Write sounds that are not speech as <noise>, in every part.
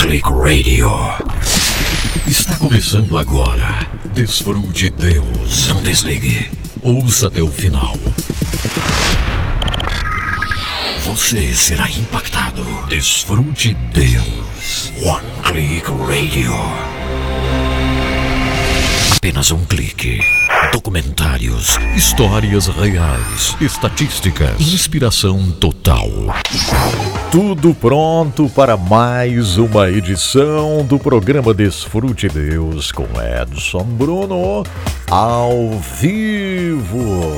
Click Radio. Está começando agora. Desfrute Deus. Não desligue. Ouça até o final. Você será impactado. Desfrute Deus. One Click Radio. Apenas um clique. Documentários, histórias reais, estatísticas, inspiração total. Tudo pronto para mais uma edição do programa Desfrute Deus com Edson Bruno ao vivo.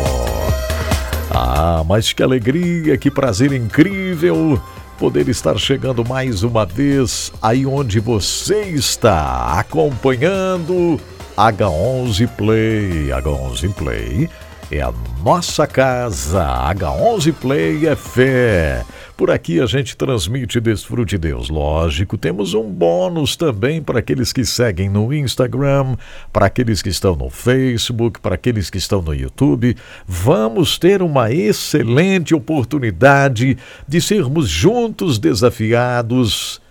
Ah, mas que alegria, que prazer incrível poder estar chegando mais uma vez aí onde você está acompanhando H11 Play. H11 Play é a nossa casa. H11 Play é fé. Por aqui a gente transmite Desfrute Deus. Lógico, temos um bônus também para aqueles que seguem no Instagram, para aqueles que estão no Facebook, para aqueles que estão no YouTube. Vamos ter uma excelente oportunidade de sermos juntos desafiados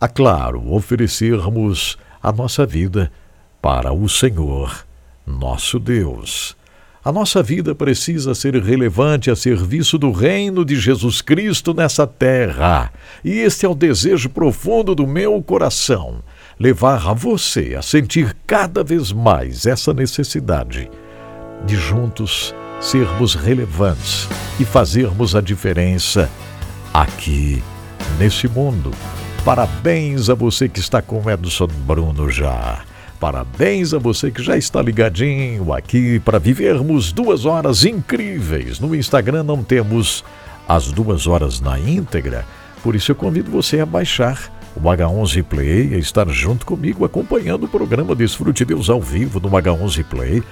a, claro, oferecermos a nossa vida para o Senhor, nosso Deus. A nossa vida precisa ser relevante a serviço do reino de Jesus Cristo nessa terra. E este é o desejo profundo do meu coração: levar a você a sentir cada vez mais essa necessidade de juntos sermos relevantes e fazermos a diferença aqui nesse mundo. Parabéns a você que está com Edson Bruno já. Parabéns a você que já está ligadinho aqui para vivermos duas horas incríveis. No Instagram não temos as duas horas na íntegra, por isso eu convido você a baixar o H11 Play, a estar junto comigo acompanhando o programa Desfrute Deus ao vivo no H11 Play.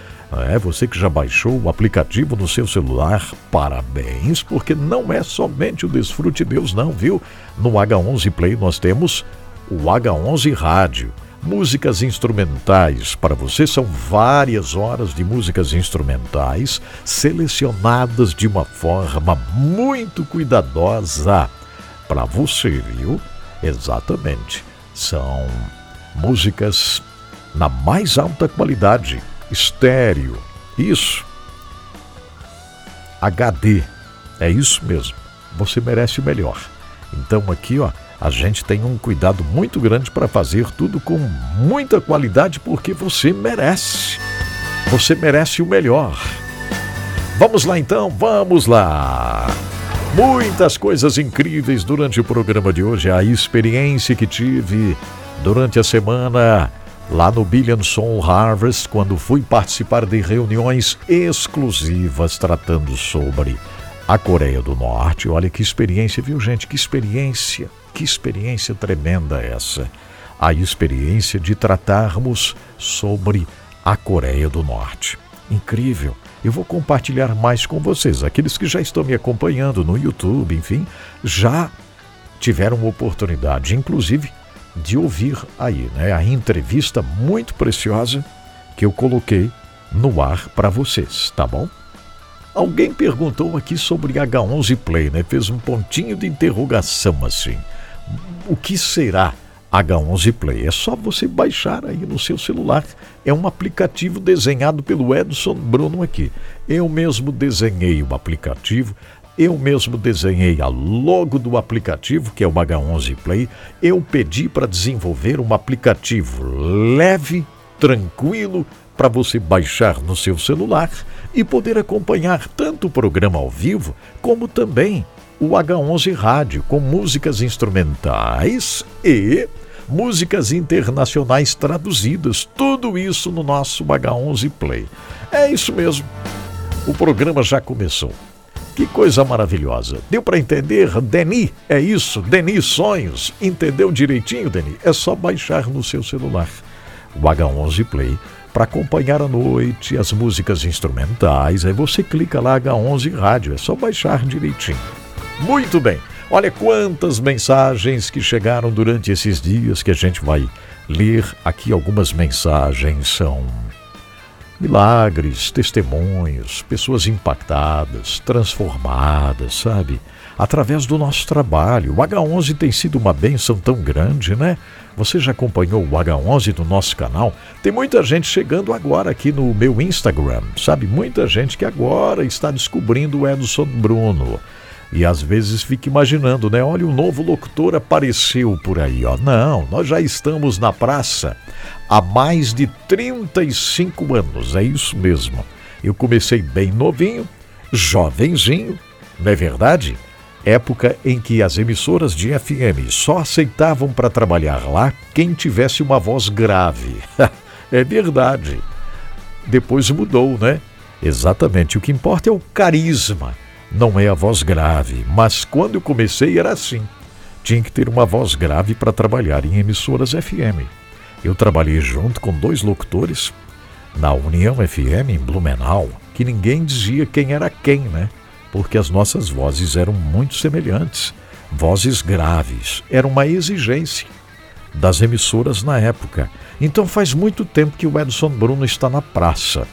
É, você que já baixou o aplicativo no seu celular, parabéns, porque não é somente o Desfrute Deus, não, viu? No H11 Play nós temos o H11 Rádio músicas instrumentais. Para você são várias horas de músicas instrumentais selecionadas de uma forma muito cuidadosa para você, viu? Exatamente. São músicas na mais alta qualidade, estéreo. Isso. HD. É isso mesmo. Você merece o melhor. Então aqui, ó, a gente tem um cuidado muito grande para fazer tudo com muita qualidade porque você merece. Você merece o melhor. Vamos lá então, vamos lá. Muitas coisas incríveis durante o programa de hoje. A experiência que tive durante a semana lá no Billion Soul Harvest, quando fui participar de reuniões exclusivas tratando sobre a Coreia do Norte. Olha que experiência, viu, gente? Que experiência. Que experiência tremenda essa! A experiência de tratarmos sobre a Coreia do Norte. Incrível! Eu vou compartilhar mais com vocês. Aqueles que já estão me acompanhando no YouTube, enfim, já tiveram oportunidade, inclusive, de ouvir aí né, a entrevista muito preciosa que eu coloquei no ar para vocês, tá bom? Alguém perguntou aqui sobre H11 Play, né? Fez um pontinho de interrogação assim o que será H11 Play? É só você baixar aí no seu celular. É um aplicativo desenhado pelo Edson Bruno aqui. Eu mesmo desenhei o aplicativo. Eu mesmo desenhei a logo do aplicativo, que é o H11 Play. Eu pedi para desenvolver um aplicativo leve, tranquilo, para você baixar no seu celular e poder acompanhar tanto o programa ao vivo, como também o H11 Rádio, com músicas instrumentais e músicas internacionais traduzidas. Tudo isso no nosso H11 Play. É isso mesmo. O programa já começou. Que coisa maravilhosa. Deu para entender? Deni, é isso. Deni Sonhos. Entendeu direitinho, Deni? É só baixar no seu celular o H11 Play para acompanhar à noite as músicas instrumentais. Aí você clica lá H11 Rádio. É só baixar direitinho. Muito bem. Olha quantas mensagens que chegaram durante esses dias que a gente vai ler aqui. Algumas mensagens são milagres, testemunhos, pessoas impactadas, transformadas, sabe? através do nosso trabalho. O H11 tem sido uma bênção tão grande, né? Você já acompanhou o H11 no nosso canal? Tem muita gente chegando agora aqui no meu Instagram, sabe? Muita gente que agora está descobrindo o Edson Bruno. E às vezes fica imaginando, né? Olha, o um novo locutor apareceu por aí, ó. Não, nós já estamos na praça há mais de 35 anos, é isso mesmo. Eu comecei bem novinho, jovenzinho, não é verdade? Época em que as emissoras de FM só aceitavam para trabalhar lá quem tivesse uma voz grave. <laughs> é verdade. Depois mudou, né? Exatamente. O que importa é o carisma não é a voz grave, mas quando eu comecei era assim. Tinha que ter uma voz grave para trabalhar em emissoras FM. Eu trabalhei junto com dois locutores na União FM em Blumenau, que ninguém dizia quem era quem, né? Porque as nossas vozes eram muito semelhantes, vozes graves, era uma exigência das emissoras na época. Então faz muito tempo que o Edson Bruno está na praça.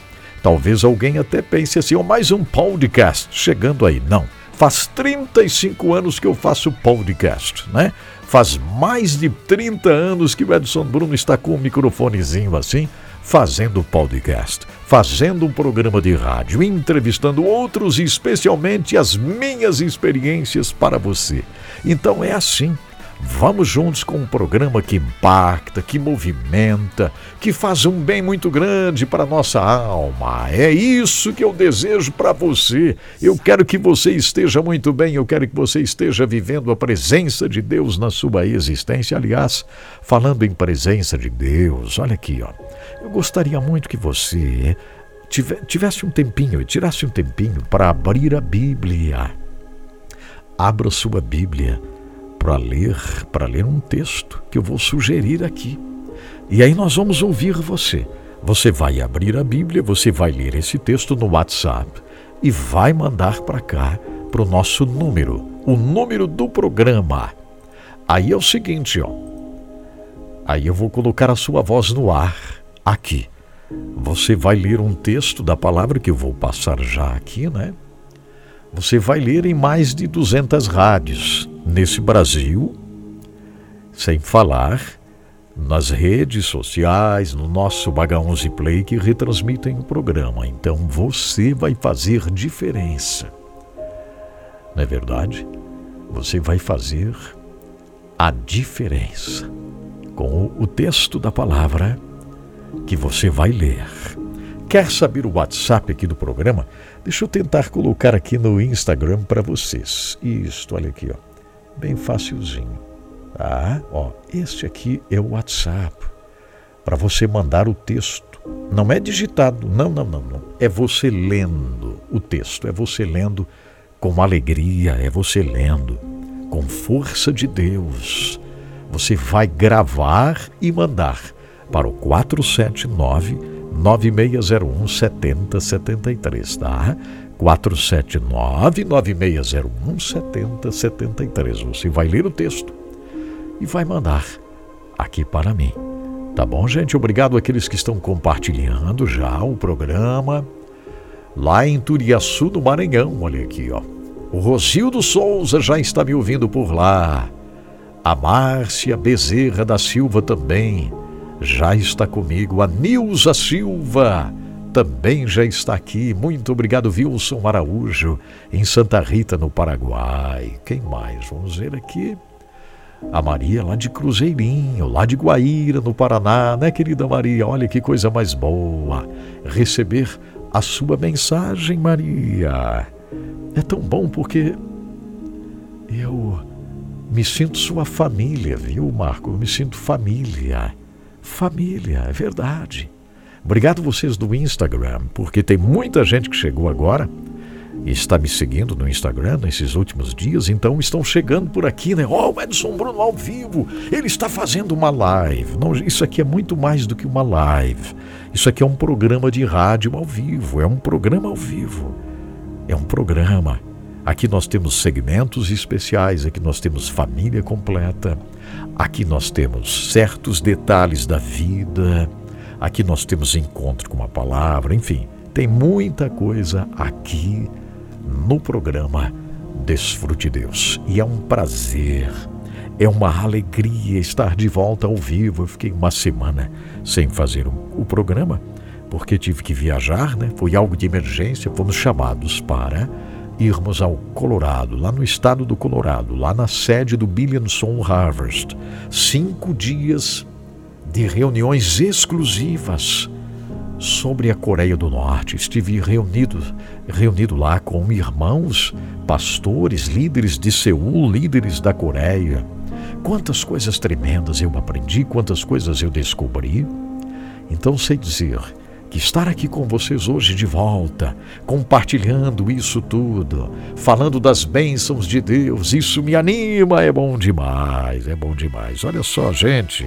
Talvez alguém até pense assim, oh, mais um podcast chegando aí. Não, faz 35 anos que eu faço podcast, né? Faz mais de 30 anos que o Edson Bruno está com um microfonezinho assim, fazendo podcast, fazendo um programa de rádio, entrevistando outros especialmente as minhas experiências para você. Então é assim Vamos juntos com um programa que impacta, que movimenta, que faz um bem muito grande para a nossa alma. É isso que eu desejo para você. Eu quero que você esteja muito bem, eu quero que você esteja vivendo a presença de Deus na sua existência. Aliás, falando em presença de Deus, olha aqui, ó. Eu gostaria muito que você tivesse um tempinho, tirasse um tempinho para abrir a Bíblia. Abra sua Bíblia para ler, para ler um texto que eu vou sugerir aqui. E aí nós vamos ouvir você. Você vai abrir a Bíblia, você vai ler esse texto no WhatsApp e vai mandar para cá para o nosso número, o número do programa. Aí é o seguinte, ó. Aí eu vou colocar a sua voz no ar aqui. Você vai ler um texto da palavra que eu vou passar já aqui, né? Você vai ler em mais de 200 rádios nesse Brasil, sem falar nas redes sociais, no nosso H11 Play que retransmitem o programa. Então você vai fazer diferença. Não é verdade? Você vai fazer a diferença com o texto da palavra que você vai ler. Quer saber o WhatsApp aqui do programa? Deixa eu tentar colocar aqui no Instagram para vocês. Isto, olha aqui, ó bem facilzinho. Tá? Ó, este aqui é o WhatsApp para você mandar o texto. Não é digitado, não, não, não, não. É você lendo o texto, é você lendo com alegria, é você lendo com força de Deus. Você vai gravar e mandar para o 479 9601 7073, tá? 479-9601-7073. Você vai ler o texto e vai mandar aqui para mim. Tá bom, gente? Obrigado àqueles que estão compartilhando já o programa. Lá em Turiaçu, no Maranhão, olha aqui, ó. O Rosildo Souza já está me ouvindo por lá. A Márcia Bezerra da Silva também já está comigo. A Nilza Silva também já está aqui. Muito obrigado, Wilson Araújo, em Santa Rita, no Paraguai. Quem mais? Vamos ver aqui. A Maria lá de Cruzeirinho, lá de Guaíra, no Paraná, né, querida Maria? Olha que coisa mais boa receber a sua mensagem, Maria. É tão bom porque eu me sinto sua família, viu, Marco? Eu me sinto família. Família, é verdade. Obrigado vocês do Instagram, porque tem muita gente que chegou agora e está me seguindo no Instagram nesses últimos dias, então estão chegando por aqui, né? Ó, oh, o Edson Bruno ao vivo, ele está fazendo uma live. Não, isso aqui é muito mais do que uma live. Isso aqui é um programa de rádio ao vivo, é um programa ao vivo. É um programa. Aqui nós temos segmentos especiais, aqui nós temos família completa, aqui nós temos certos detalhes da vida Aqui nós temos encontro com a palavra, enfim, tem muita coisa aqui no programa Desfrute Deus. E é um prazer, é uma alegria estar de volta ao vivo. Eu fiquei uma semana sem fazer o programa, porque tive que viajar, né? Foi algo de emergência, fomos chamados para irmos ao Colorado, lá no estado do Colorado, lá na sede do Billion Harvest. Cinco dias de reuniões exclusivas sobre a Coreia do Norte. Estive reunido, reunido lá com irmãos, pastores, líderes de Seul, líderes da Coreia. Quantas coisas tremendas eu aprendi, quantas coisas eu descobri. Então sei dizer que estar aqui com vocês hoje de volta, compartilhando isso tudo, falando das bênçãos de Deus, isso me anima, é bom demais, é bom demais. Olha só, gente.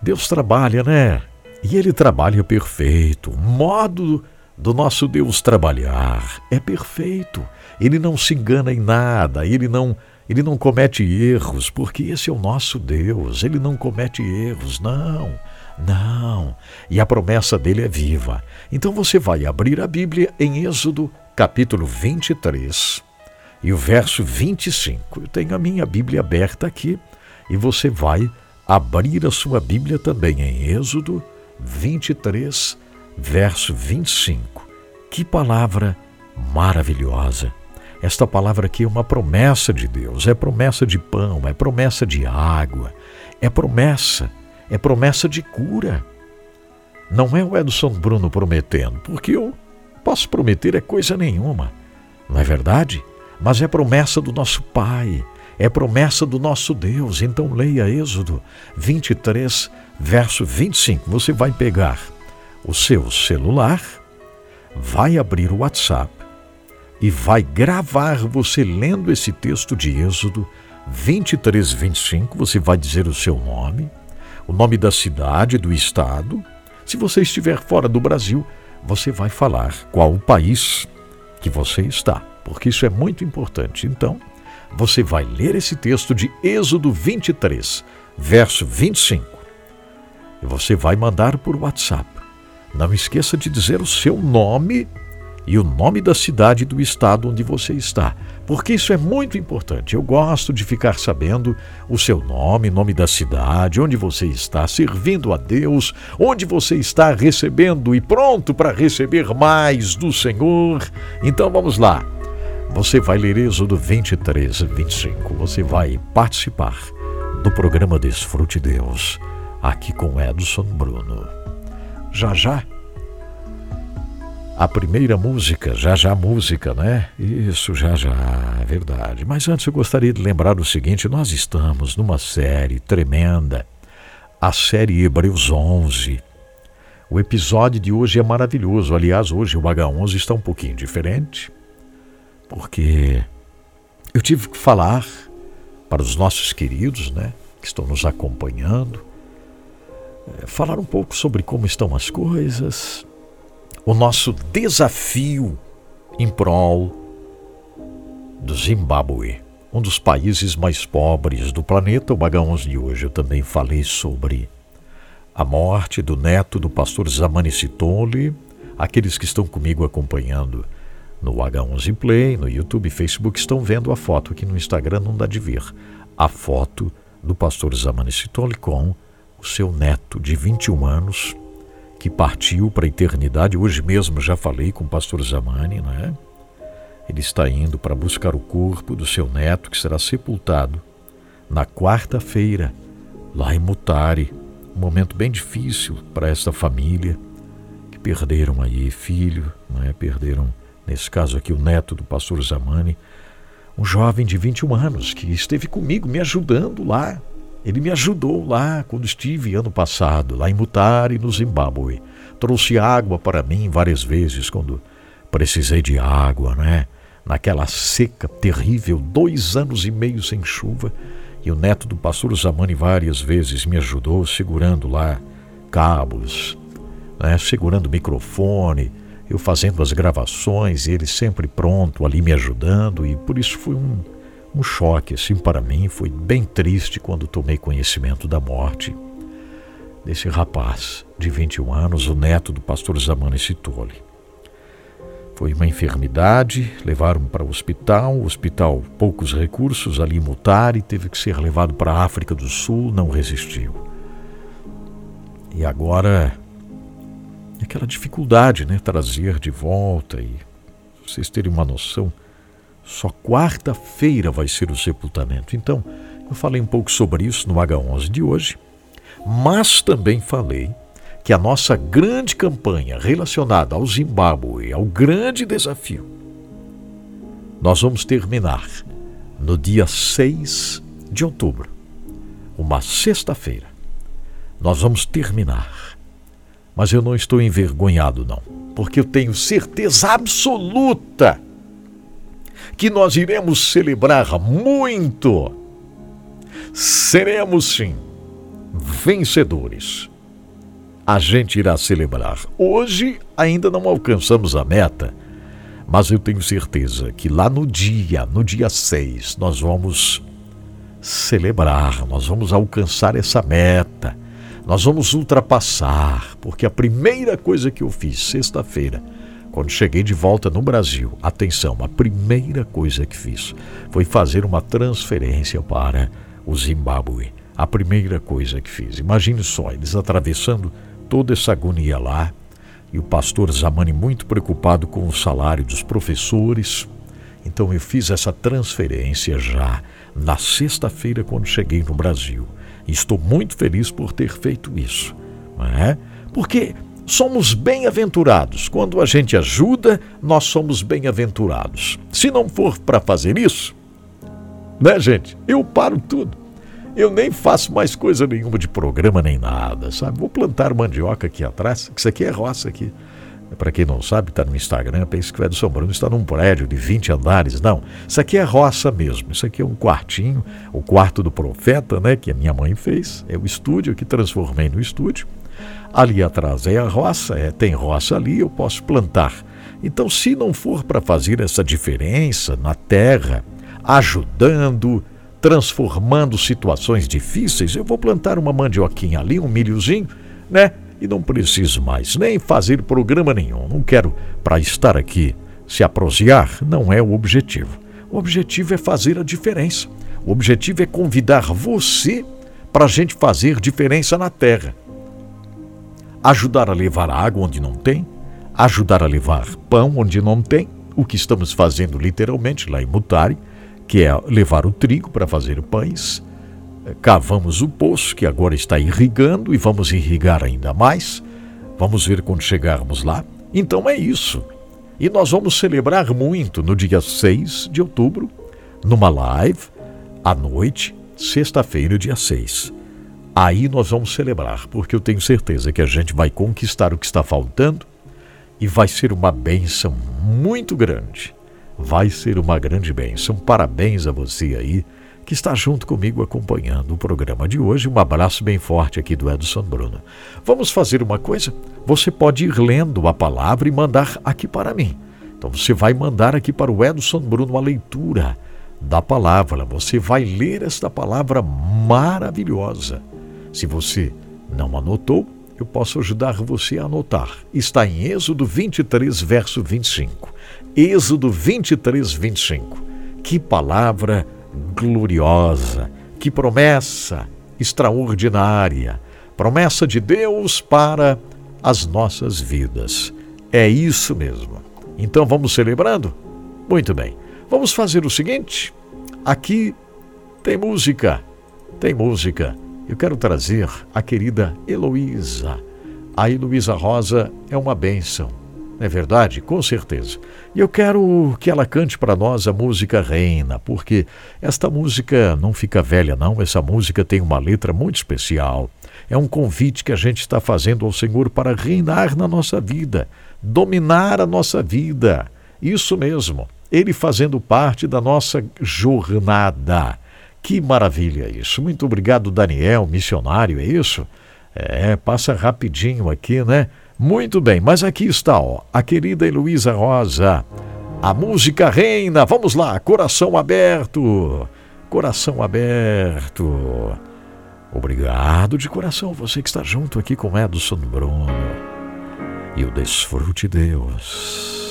Deus trabalha, né? E ele trabalha perfeito. O modo do nosso Deus trabalhar é perfeito. Ele não se engana em nada, ele não ele não comete erros, porque esse é o nosso Deus. Ele não comete erros, não. Não. E a promessa dele é viva. Então você vai abrir a Bíblia em Êxodo, capítulo 23, e o verso 25. Eu tenho a minha Bíblia aberta aqui e você vai abrir a sua Bíblia também em Êxodo 23, verso 25. Que palavra maravilhosa! Esta palavra aqui é uma promessa de Deus, é promessa de pão, é promessa de água, é promessa é promessa de cura. Não é o Edson Bruno prometendo, porque eu posso prometer é coisa nenhuma. Não é verdade? Mas é promessa do nosso Pai, é promessa do nosso Deus. Então leia Êxodo 23, verso 25. Você vai pegar o seu celular, vai abrir o WhatsApp e vai gravar você lendo esse texto de Êxodo 23, 25. Você vai dizer o seu nome, o nome da cidade, do estado. Se você estiver fora do Brasil, você vai falar qual o país que você está, porque isso é muito importante. Então, você vai ler esse texto de Êxodo 23, verso 25. E você vai mandar por WhatsApp. Não esqueça de dizer o seu nome e o nome da cidade do estado onde você está, porque isso é muito importante. Eu gosto de ficar sabendo o seu nome, nome da cidade, onde você está servindo a Deus, onde você está recebendo e pronto para receber mais do Senhor. Então vamos lá. Você vai ler Êxodo 23, 25. Você vai participar do programa Desfrute Deus, aqui com Edson Bruno. Já já a primeira música, já já música, né? Isso, já já, é verdade. Mas antes eu gostaria de lembrar o seguinte: nós estamos numa série tremenda, a série Hebreus 11. O episódio de hoje é maravilhoso. Aliás, hoje o H11 está um pouquinho diferente, porque eu tive que falar para os nossos queridos, né, que estão nos acompanhando, eh, falar um pouco sobre como estão as coisas, o nosso desafio em prol do Zimbábue, um dos países mais pobres do planeta. O Bagãos de hoje eu também falei sobre a morte do neto do pastor Zamani Sitole. Aqueles que estão comigo acompanhando no H11 Play, no YouTube e Facebook estão vendo a foto, que no Instagram não dá de ver. A foto do pastor Zamani Sitole com o seu neto de 21 anos, que partiu para a eternidade. Hoje mesmo já falei com o pastor Zamani, não é? Ele está indo para buscar o corpo do seu neto que será sepultado na quarta-feira, lá em Mutare. Um momento bem difícil para esta família que perderam aí filho, não é? Perderam, nesse caso aqui, o neto do pastor Zamani, um jovem de 21 anos que esteve comigo me ajudando lá ele me ajudou lá quando estive ano passado, lá em Mutare, no Zimbábue. Trouxe água para mim várias vezes quando precisei de água, né? Naquela seca terrível, dois anos e meio sem chuva. E o neto do pastor Zamani várias vezes me ajudou segurando lá cabos, né? segurando microfone, eu fazendo as gravações, ele sempre pronto ali me ajudando. E por isso foi um um choque assim para mim foi bem triste quando tomei conhecimento da morte desse rapaz de 21 anos, o neto do pastor Zamani Sitoli. Foi uma enfermidade, levaram para o hospital, o hospital poucos recursos ali mutar e teve que ser levado para a África do Sul, não resistiu. E agora aquela dificuldade, né, trazer de volta e vocês terem uma noção, só quarta-feira vai ser o sepultamento. Então, eu falei um pouco sobre isso no H11 de hoje, mas também falei que a nossa grande campanha relacionada ao Zimbábue, ao grande desafio, nós vamos terminar no dia 6 de outubro, uma sexta-feira. Nós vamos terminar. Mas eu não estou envergonhado, não, porque eu tenho certeza absoluta que nós iremos celebrar muito. Seremos, sim, vencedores a gente irá celebrar. Hoje ainda não alcançamos a meta, mas eu tenho certeza que lá no dia, no dia 6, nós vamos celebrar, nós vamos alcançar essa meta, nós vamos ultrapassar, porque a primeira coisa que eu fiz sexta-feira, quando cheguei de volta no Brasil, atenção, a primeira coisa que fiz foi fazer uma transferência para o Zimbábue. A primeira coisa que fiz. Imagine só, eles atravessando toda essa agonia lá, e o pastor Zamani muito preocupado com o salário dos professores. Então eu fiz essa transferência já na sexta-feira quando cheguei no Brasil. Estou muito feliz por ter feito isso. É? Porque somos bem-aventurados. Quando a gente ajuda, nós somos bem-aventurados. Se não for para fazer isso, né, gente? Eu paro tudo. Eu nem faço mais coisa nenhuma de programa nem nada, sabe? Vou plantar mandioca aqui atrás, que isso aqui é roça aqui. Para quem não sabe, está no Instagram, pensa que o Edson Bruno está num prédio de 20 andares. Não, isso aqui é roça mesmo. Isso aqui é um quartinho, o quarto do profeta, né? Que a minha mãe fez. É o estúdio que transformei no estúdio. Ali atrás é a roça, é, tem roça ali, eu posso plantar. Então, se não for para fazer essa diferença na terra, ajudando, transformando situações difíceis, eu vou plantar uma mandioquinha ali, um milhozinho, né? E não preciso mais nem fazer programa nenhum. Não quero para estar aqui se aprosear, não é o objetivo. O objetivo é fazer a diferença. O objetivo é convidar você para a gente fazer diferença na terra. Ajudar a levar água onde não tem, ajudar a levar pão onde não tem, o que estamos fazendo literalmente lá em Mutari, que é levar o trigo para fazer pães. Cavamos o poço, que agora está irrigando, e vamos irrigar ainda mais. Vamos ver quando chegarmos lá. Então é isso. E nós vamos celebrar muito no dia 6 de outubro, numa live, à noite, sexta-feira, dia 6. Aí nós vamos celebrar, porque eu tenho certeza que a gente vai conquistar o que está faltando e vai ser uma bênção muito grande vai ser uma grande bênção. Parabéns a você aí que está junto comigo acompanhando o programa de hoje. Um abraço bem forte aqui do Edson Bruno. Vamos fazer uma coisa? Você pode ir lendo a palavra e mandar aqui para mim. Então você vai mandar aqui para o Edson Bruno a leitura da palavra. Você vai ler esta palavra maravilhosa. Se você não anotou, eu posso ajudar você a anotar. Está em Êxodo 23, verso 25. Êxodo 23, 25. Que palavra gloriosa, que promessa extraordinária, promessa de Deus para as nossas vidas. É isso mesmo. Então vamos celebrando? Muito bem. Vamos fazer o seguinte: aqui tem música, tem música. Eu quero trazer a querida Heloísa. A Heloísa Rosa é uma bênção é verdade? Com certeza. E eu quero que ela cante para nós a música Reina, porque esta música não fica velha, não. Essa música tem uma letra muito especial. É um convite que a gente está fazendo ao Senhor para reinar na nossa vida, dominar a nossa vida. Isso mesmo. Ele fazendo parte da nossa jornada. Que maravilha isso. Muito obrigado, Daniel, missionário, é isso? É, passa rapidinho aqui, né? Muito bem, mas aqui está, ó, a querida Heloísa Rosa. A música reina. Vamos lá, coração aberto. Coração aberto. Obrigado de coração, você que está junto aqui com Edson Bruno. E o desfrute Deus.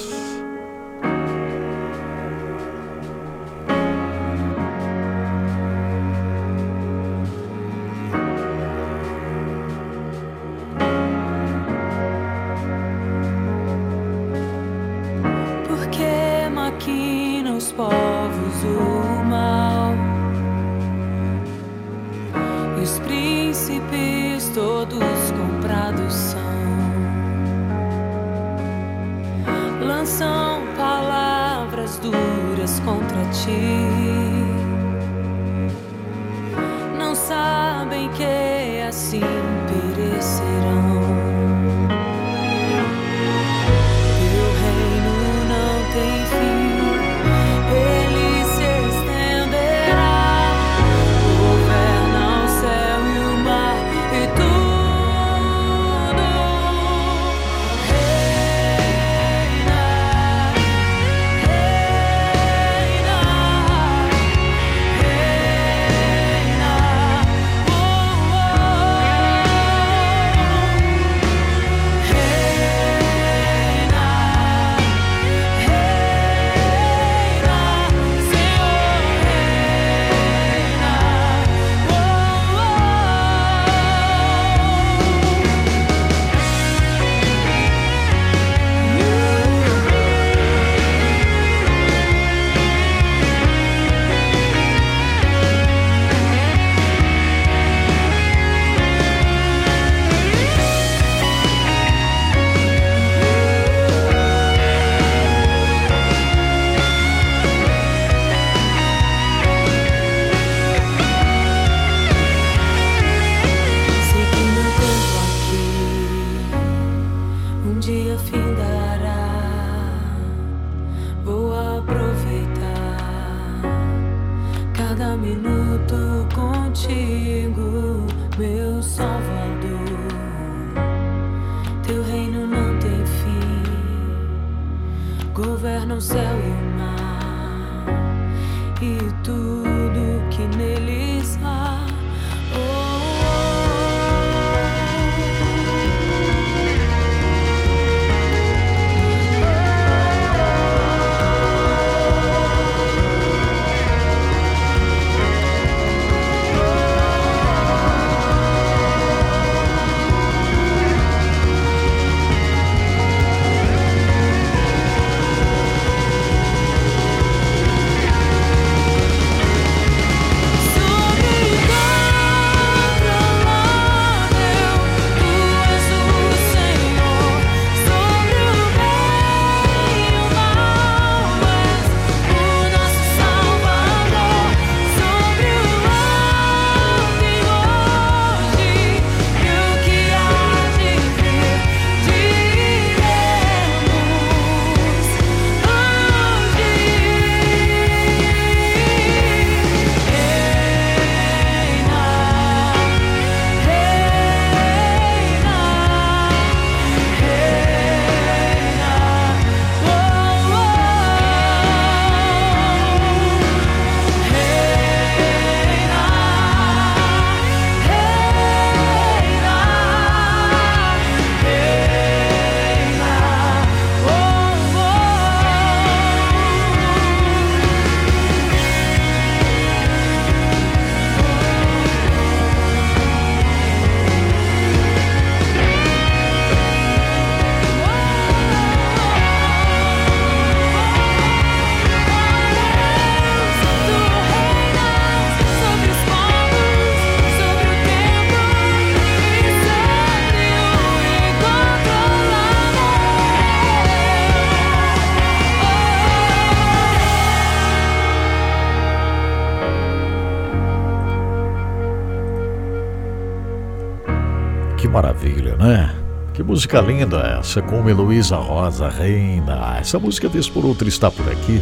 Música linda essa, com Heloísa Rosa Reina. Essa música, vez por outra, está por aqui.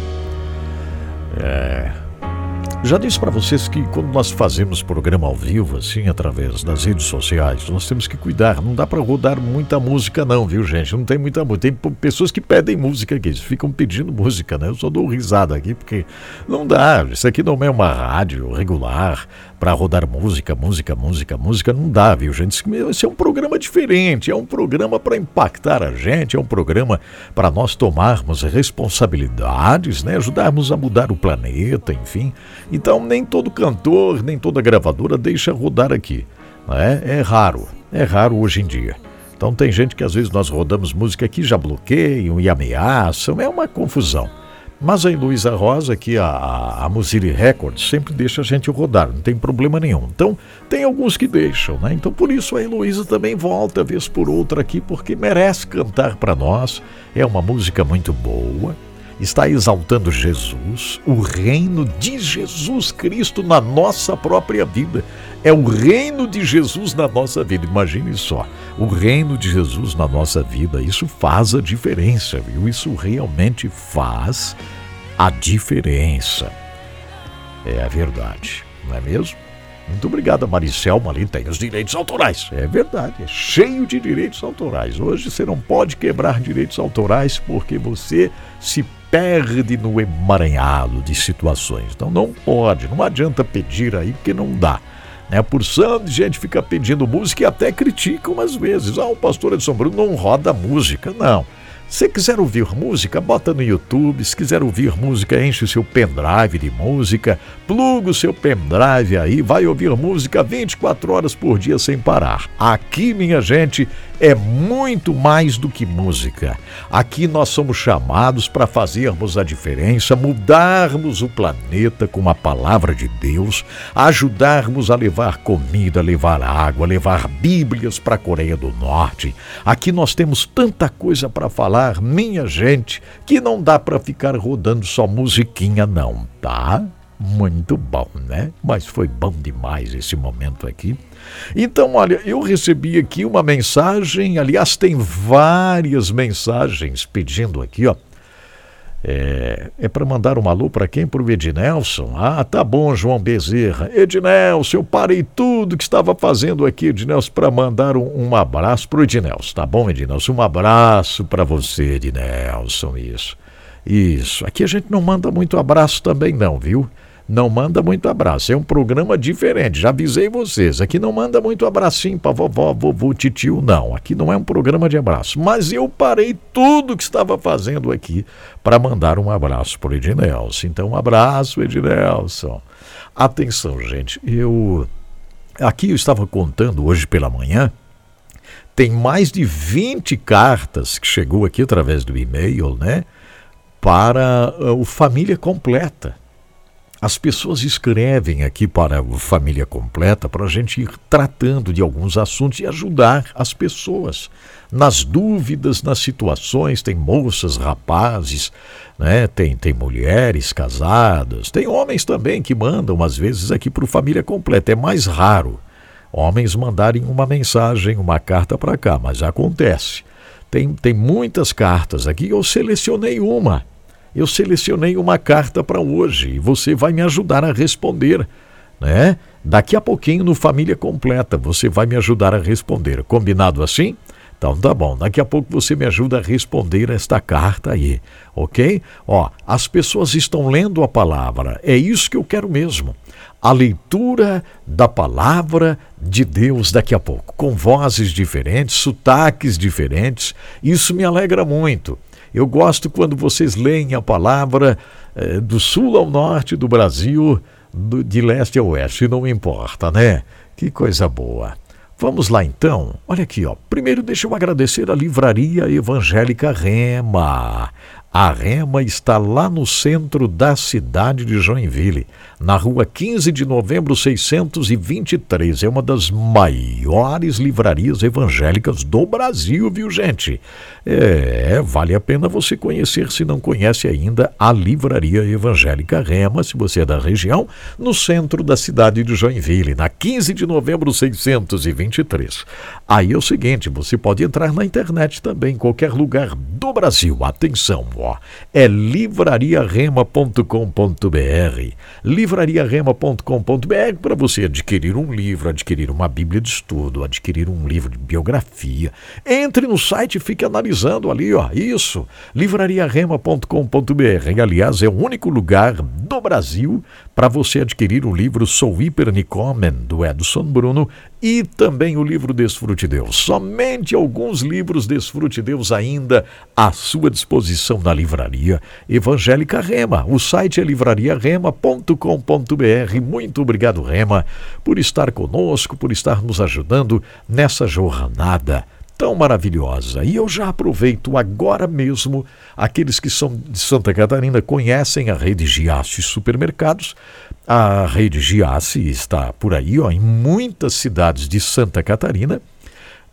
Já disse para vocês que quando nós fazemos programa ao vivo, assim, através das redes sociais, nós temos que cuidar. Não dá para rodar muita música, não, viu, gente? Não tem muita música. Tem pessoas que pedem música aqui, ficam pedindo música, né? Eu só dou risada aqui, porque não dá. Isso aqui não é uma rádio regular para rodar música, música, música, música. Não dá, viu, gente? Esse é um programa diferente, é um programa para impactar a gente, é um programa para nós tomarmos responsabilidades, né? Ajudarmos a mudar o planeta, enfim. Então, nem todo cantor, nem toda gravadora deixa rodar aqui. Né? É raro, é raro hoje em dia. Então, tem gente que às vezes nós rodamos música aqui, já bloqueiam e ameaçam, é uma confusão. Mas a Luísa Rosa, que a, a Musiri Records, sempre deixa a gente rodar, não tem problema nenhum. Então, tem alguns que deixam, né? Então, por isso a Heloísa também volta, vez por outra aqui, porque merece cantar para nós. É uma música muito boa, está exaltando Jesus, o reino de Jesus Cristo na nossa própria vida. É o reino de Jesus na nossa vida. Imagine só, o reino de Jesus na nossa vida. Isso faz a diferença, viu? Isso realmente faz a diferença. É a verdade, não é mesmo? Muito obrigado, Maricelma ali tem os direitos autorais. É verdade, é cheio de direitos autorais. Hoje você não pode quebrar direitos autorais porque você se perde no emaranhado de situações. Então não pode, não adianta pedir aí porque não dá. Né? Por de gente fica pedindo música e até critica umas vezes. Ah, o pastor Edson Bruno não roda música. Não. Se quiser ouvir música, bota no YouTube. Se quiser ouvir música, enche o seu pendrive de música, pluga o seu pendrive aí, vai ouvir música 24 horas por dia sem parar. Aqui, minha gente, é muito mais do que música. Aqui nós somos chamados para fazermos a diferença, mudarmos o planeta com a palavra de Deus, ajudarmos a levar comida, levar água, levar Bíblias para a Coreia do Norte. Aqui nós temos tanta coisa para falar, minha gente, que não dá para ficar rodando só musiquinha, não, tá? Muito bom, né? Mas foi bom demais esse momento aqui. Então, olha, eu recebi aqui uma mensagem, aliás, tem várias mensagens pedindo aqui, ó. É, é para mandar um alô para quem? Para o Ednelson. Ah, tá bom, João Bezerra. Ednelson, eu parei tudo que estava fazendo aqui, Ednelson, para mandar um, um abraço para o Ednelson. Tá bom, Ednelson? Um abraço para você, Ednelson. Isso. Isso. Aqui a gente não manda muito abraço também, não, viu? Não manda muito abraço. É um programa diferente, já avisei vocês. Aqui não manda muito abracinho para vovó, vovô, titio, não. Aqui não é um programa de abraço. Mas eu parei tudo que estava fazendo aqui para mandar um abraço para Ednelson. Então, um abraço, Ednelson. Atenção, gente. Eu. Aqui eu estava contando hoje pela manhã. Tem mais de 20 cartas que chegou aqui através do e-mail, né? Para uh, o Família Completa. As pessoas escrevem aqui para a família completa para a gente ir tratando de alguns assuntos e ajudar as pessoas nas dúvidas, nas situações. Tem moças, rapazes, né? tem, tem mulheres casadas, tem homens também que mandam, às vezes, aqui para o família completa. É mais raro homens mandarem uma mensagem, uma carta para cá, mas acontece. Tem, tem muitas cartas aqui, eu selecionei uma eu selecionei uma carta para hoje e você vai me ajudar a responder, né? Daqui a pouquinho no Família Completa você vai me ajudar a responder. Combinado assim? Então tá bom, daqui a pouco você me ajuda a responder esta carta aí, ok? Ó, as pessoas estão lendo a palavra, é isso que eu quero mesmo. A leitura da palavra de Deus daqui a pouco, com vozes diferentes, sotaques diferentes, isso me alegra muito. Eu gosto quando vocês leem a palavra eh, do sul ao norte do Brasil, do, de leste a oeste, não importa, né? Que coisa boa. Vamos lá então. Olha aqui, ó. Primeiro deixa eu agradecer a Livraria Evangélica Rema. A Rema está lá no centro da cidade de Joinville, na rua 15 de novembro 623. É uma das maiores livrarias evangélicas do Brasil, viu, gente? É, vale a pena você conhecer, se não conhece ainda, a Livraria Evangélica Rema, se você é da região, no centro da cidade de Joinville, na 15 de novembro 623. Aí é o seguinte, você pode entrar na internet também, em qualquer lugar do Brasil. Atenção, é livrariarema.com.br. Livrariarema.com.br para você adquirir um livro, adquirir uma Bíblia de estudo, adquirir um livro de biografia. Entre no site e fique analisando ali, ó, isso, livrariarema.com.br. Aliás, é o único lugar do Brasil para você adquirir o livro Sou Hiper Nicomen, do Edson Bruno, e também o livro Desfrute Deus. Somente alguns livros Desfrute Deus ainda à sua disposição na livraria Evangélica Rema. O site é livrariarema.com.br. Muito obrigado, Rema, por estar conosco, por estar nos ajudando nessa jornada tão maravilhosa. E eu já aproveito agora mesmo, aqueles que são de Santa Catarina conhecem a rede Giasse Supermercados. A rede Giasse está por aí, ó, em muitas cidades de Santa Catarina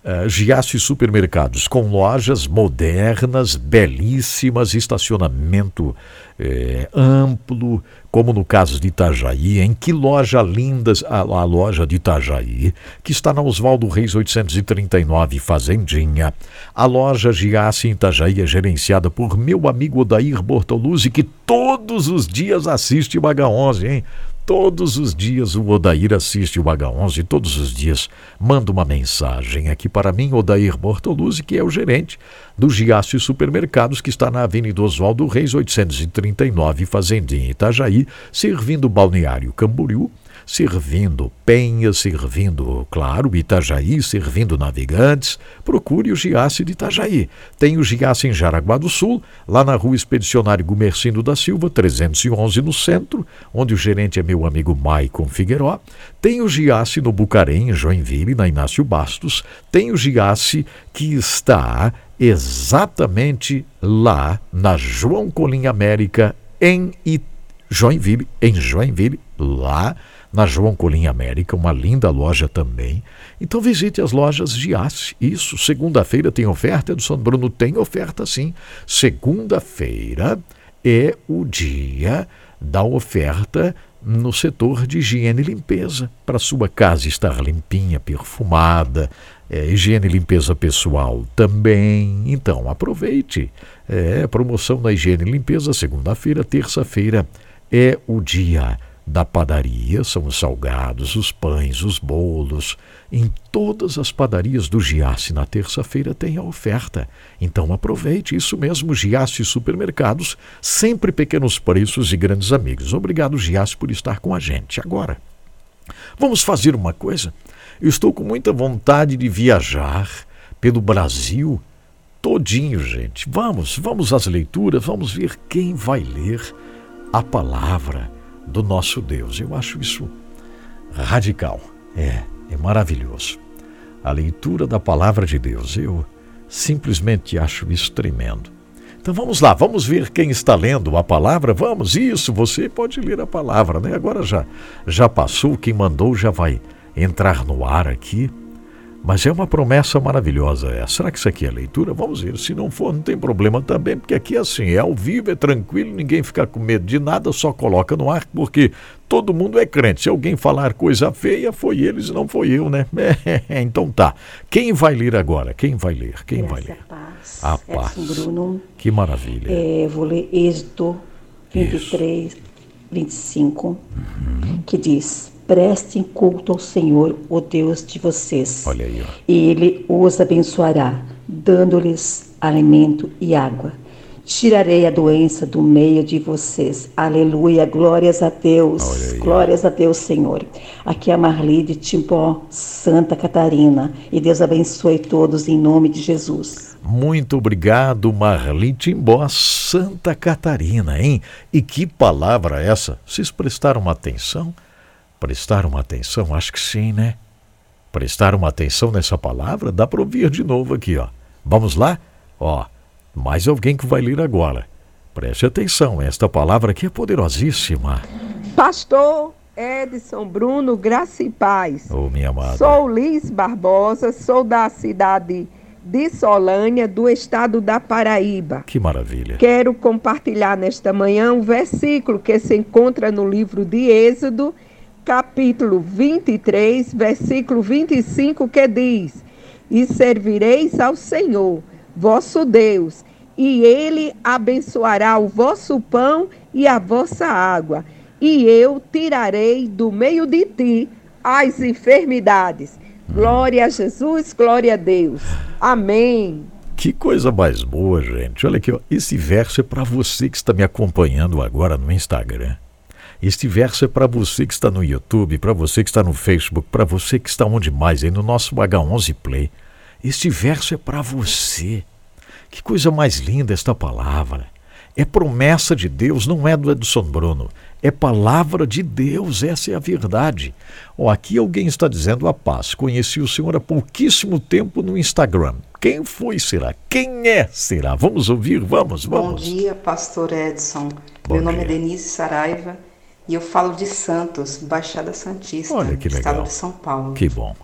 Uh, Giasse Supermercados, com lojas modernas, belíssimas, estacionamento eh, amplo, como no caso de Itajaí. Em que loja linda a, a loja de Itajaí, que está na Oswaldo Reis 839, Fazendinha. A loja Giasse em Itajaí é gerenciada por meu amigo Odair Bortoluzzi, que todos os dias assiste o H11, hein? Todos os dias o Odair assiste o H11, todos os dias manda uma mensagem aqui para mim, Odair Bortoluzzi, que é o gerente do Giasse Supermercados, que está na Avenida Oswaldo Reis, 839, Fazendinha Itajaí, servindo o balneário Camboriú, servindo Penha, servindo, claro, Itajaí, servindo Navegantes. Procure o Giasse de Itajaí. Tem o Giasse em Jaraguá do Sul, lá na rua Expedicionário Gumercindo da Silva, 311 no centro, onde o gerente é meu amigo Maicon Figueiró. Tem o Giasse no Bucarém, em Joinville, na Inácio Bastos. Tem o Giasse que está exatamente lá na João Colim América, em Joinville, em Joinville, lá na João Colim América, uma linda loja também. Então visite as lojas Giasse. Isso, segunda-feira tem oferta do São Bruno, tem oferta sim. Segunda-feira é o dia da oferta no setor de higiene e limpeza, para sua casa estar limpinha, perfumada, é, higiene e limpeza pessoal também. Então aproveite. É, promoção da higiene e limpeza, segunda-feira, terça-feira é o dia da padaria são os salgados, os pães, os bolos. Em todas as padarias do Giasse na terça-feira tem a oferta. Então aproveite isso mesmo, Giasse Supermercados, sempre pequenos preços e grandes amigos. Obrigado, Giasse, por estar com a gente. Agora, vamos fazer uma coisa. Eu estou com muita vontade de viajar pelo Brasil todinho, gente. Vamos, vamos às leituras, vamos ver quem vai ler a palavra do nosso Deus. Eu acho isso radical. É, é maravilhoso. A leitura da palavra de Deus, eu simplesmente acho isso tremendo. Então vamos lá, vamos ver quem está lendo a palavra. Vamos, isso, você pode ler a palavra, né? Agora já já passou, quem mandou já vai entrar no ar aqui. Mas é uma promessa maravilhosa. É. Será que isso aqui é leitura? Vamos ver. Se não for, não tem problema também, porque aqui é assim, é ao vivo, é tranquilo, ninguém fica com medo de nada, só coloca no ar, porque todo mundo é crente. Se alguém falar coisa feia, foi eles, não foi eu, né? <laughs> É, então tá. Quem vai ler agora? Quem vai ler? Quem vai ler? A paz. A paz. Bruno. Que maravilha. É, vou ler Êxodo 23, Isso. 25, uhum. que diz prestem culto ao Senhor, o Deus de vocês. Olha aí, ó. E ele os abençoará, dando-lhes alimento e água. Tirarei a doença do meio de vocês. Aleluia, glórias a Deus. Glórias a Deus, Senhor. Aqui é a Marli de Timbó, Santa Catarina. E Deus abençoe todos em nome de Jesus. Muito obrigado, Marli Timbó, Santa Catarina, hein? E que palavra é essa? Vocês prestaram atenção? Prestar uma atenção? Acho que sim, né? Prestar uma atenção nessa palavra? Dá para ouvir de novo aqui, ó. Vamos lá? Ó, mais alguém que vai ler agora. Preste atenção, esta palavra aqui é poderosíssima. Pastor Edson Bruno, graça e paz. Ô, oh, minha amada. Sou Liz Barbosa, sou da cidade de Solânia, do estado da Paraíba. Que maravilha. Quero compartilhar nesta manhã um versículo que se encontra no livro de Êxodo, capítulo 23, versículo 25, que diz: E servireis ao Senhor, vosso Deus, e ele abençoará o vosso pão e a vossa água, e eu tirarei do meio de ti as enfermidades. Glória a Jesus, glória a Deus. Amém. Que coisa mais boa, gente. Olha aqui, ó. esse verso é para você que está me acompanhando agora no Instagram. Este verso é para você que está no YouTube, para você que está no Facebook, para você que está onde mais, aí no nosso H11 Play. Este verso é para você. Que coisa mais linda esta palavra. É promessa de Deus, não é do Edson Bruno. É palavra de Deus, essa é a verdade. Oh, aqui alguém está dizendo a paz. Conheci o senhor há pouquíssimo tempo no Instagram. Quem foi, será? Quem é, será? Vamos ouvir, vamos, vamos. Bom dia, pastor Edson. Bom Meu dia. nome é Denise Saraiva e eu falo de Santos, Baixada Santista, Olha que legal. estado de São Paulo. Que bom.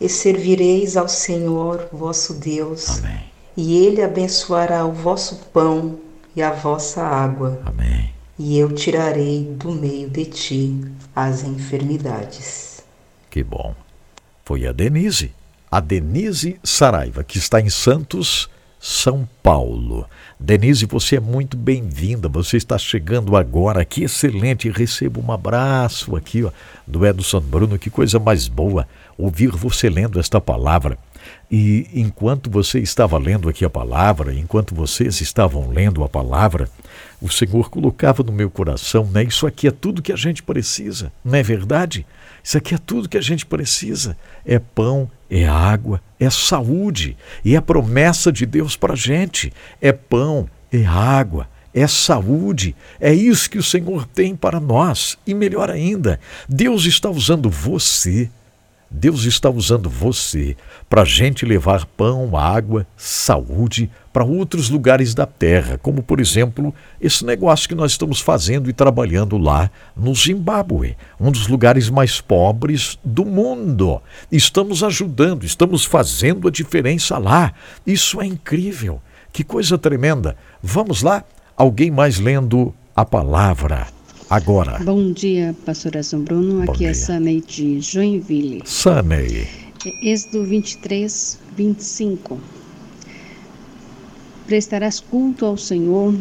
E servireis ao Senhor vosso Deus. Amém. E ele abençoará o vosso pão e a vossa água. Amém e eu tirarei do meio de ti as enfermidades. Que bom. Foi a Denise, a Denise Saraiva, que está em Santos, São Paulo. Denise, você é muito bem-vinda. Você está chegando agora aqui, excelente. Receba um abraço aqui ó, do Edson Bruno. Que coisa mais boa ouvir você lendo esta palavra. E enquanto você estava lendo aqui a palavra, enquanto vocês estavam lendo a palavra, o Senhor colocava no meu coração, né? Isso aqui é tudo que a gente precisa, não é verdade? Isso aqui é tudo que a gente precisa. É pão, é água, é saúde. E é promessa de Deus para a gente. É pão, é água, é saúde. É isso que o Senhor tem para nós. E melhor ainda, Deus está usando você Deus está usando você para a gente levar pão, água, saúde para outros lugares da terra, como por exemplo esse negócio que nós estamos fazendo e trabalhando lá no Zimbábue, um dos lugares mais pobres do mundo. Estamos ajudando, estamos fazendo a diferença lá. Isso é incrível. Que coisa tremenda. Vamos lá? Alguém mais lendo a palavra agora. Bom dia, pastora São Bruno. Bom Aqui é dia. é Sanei de Joinville. Sanei. Êxodo 23, 25. Prestarás culto ao Senhor,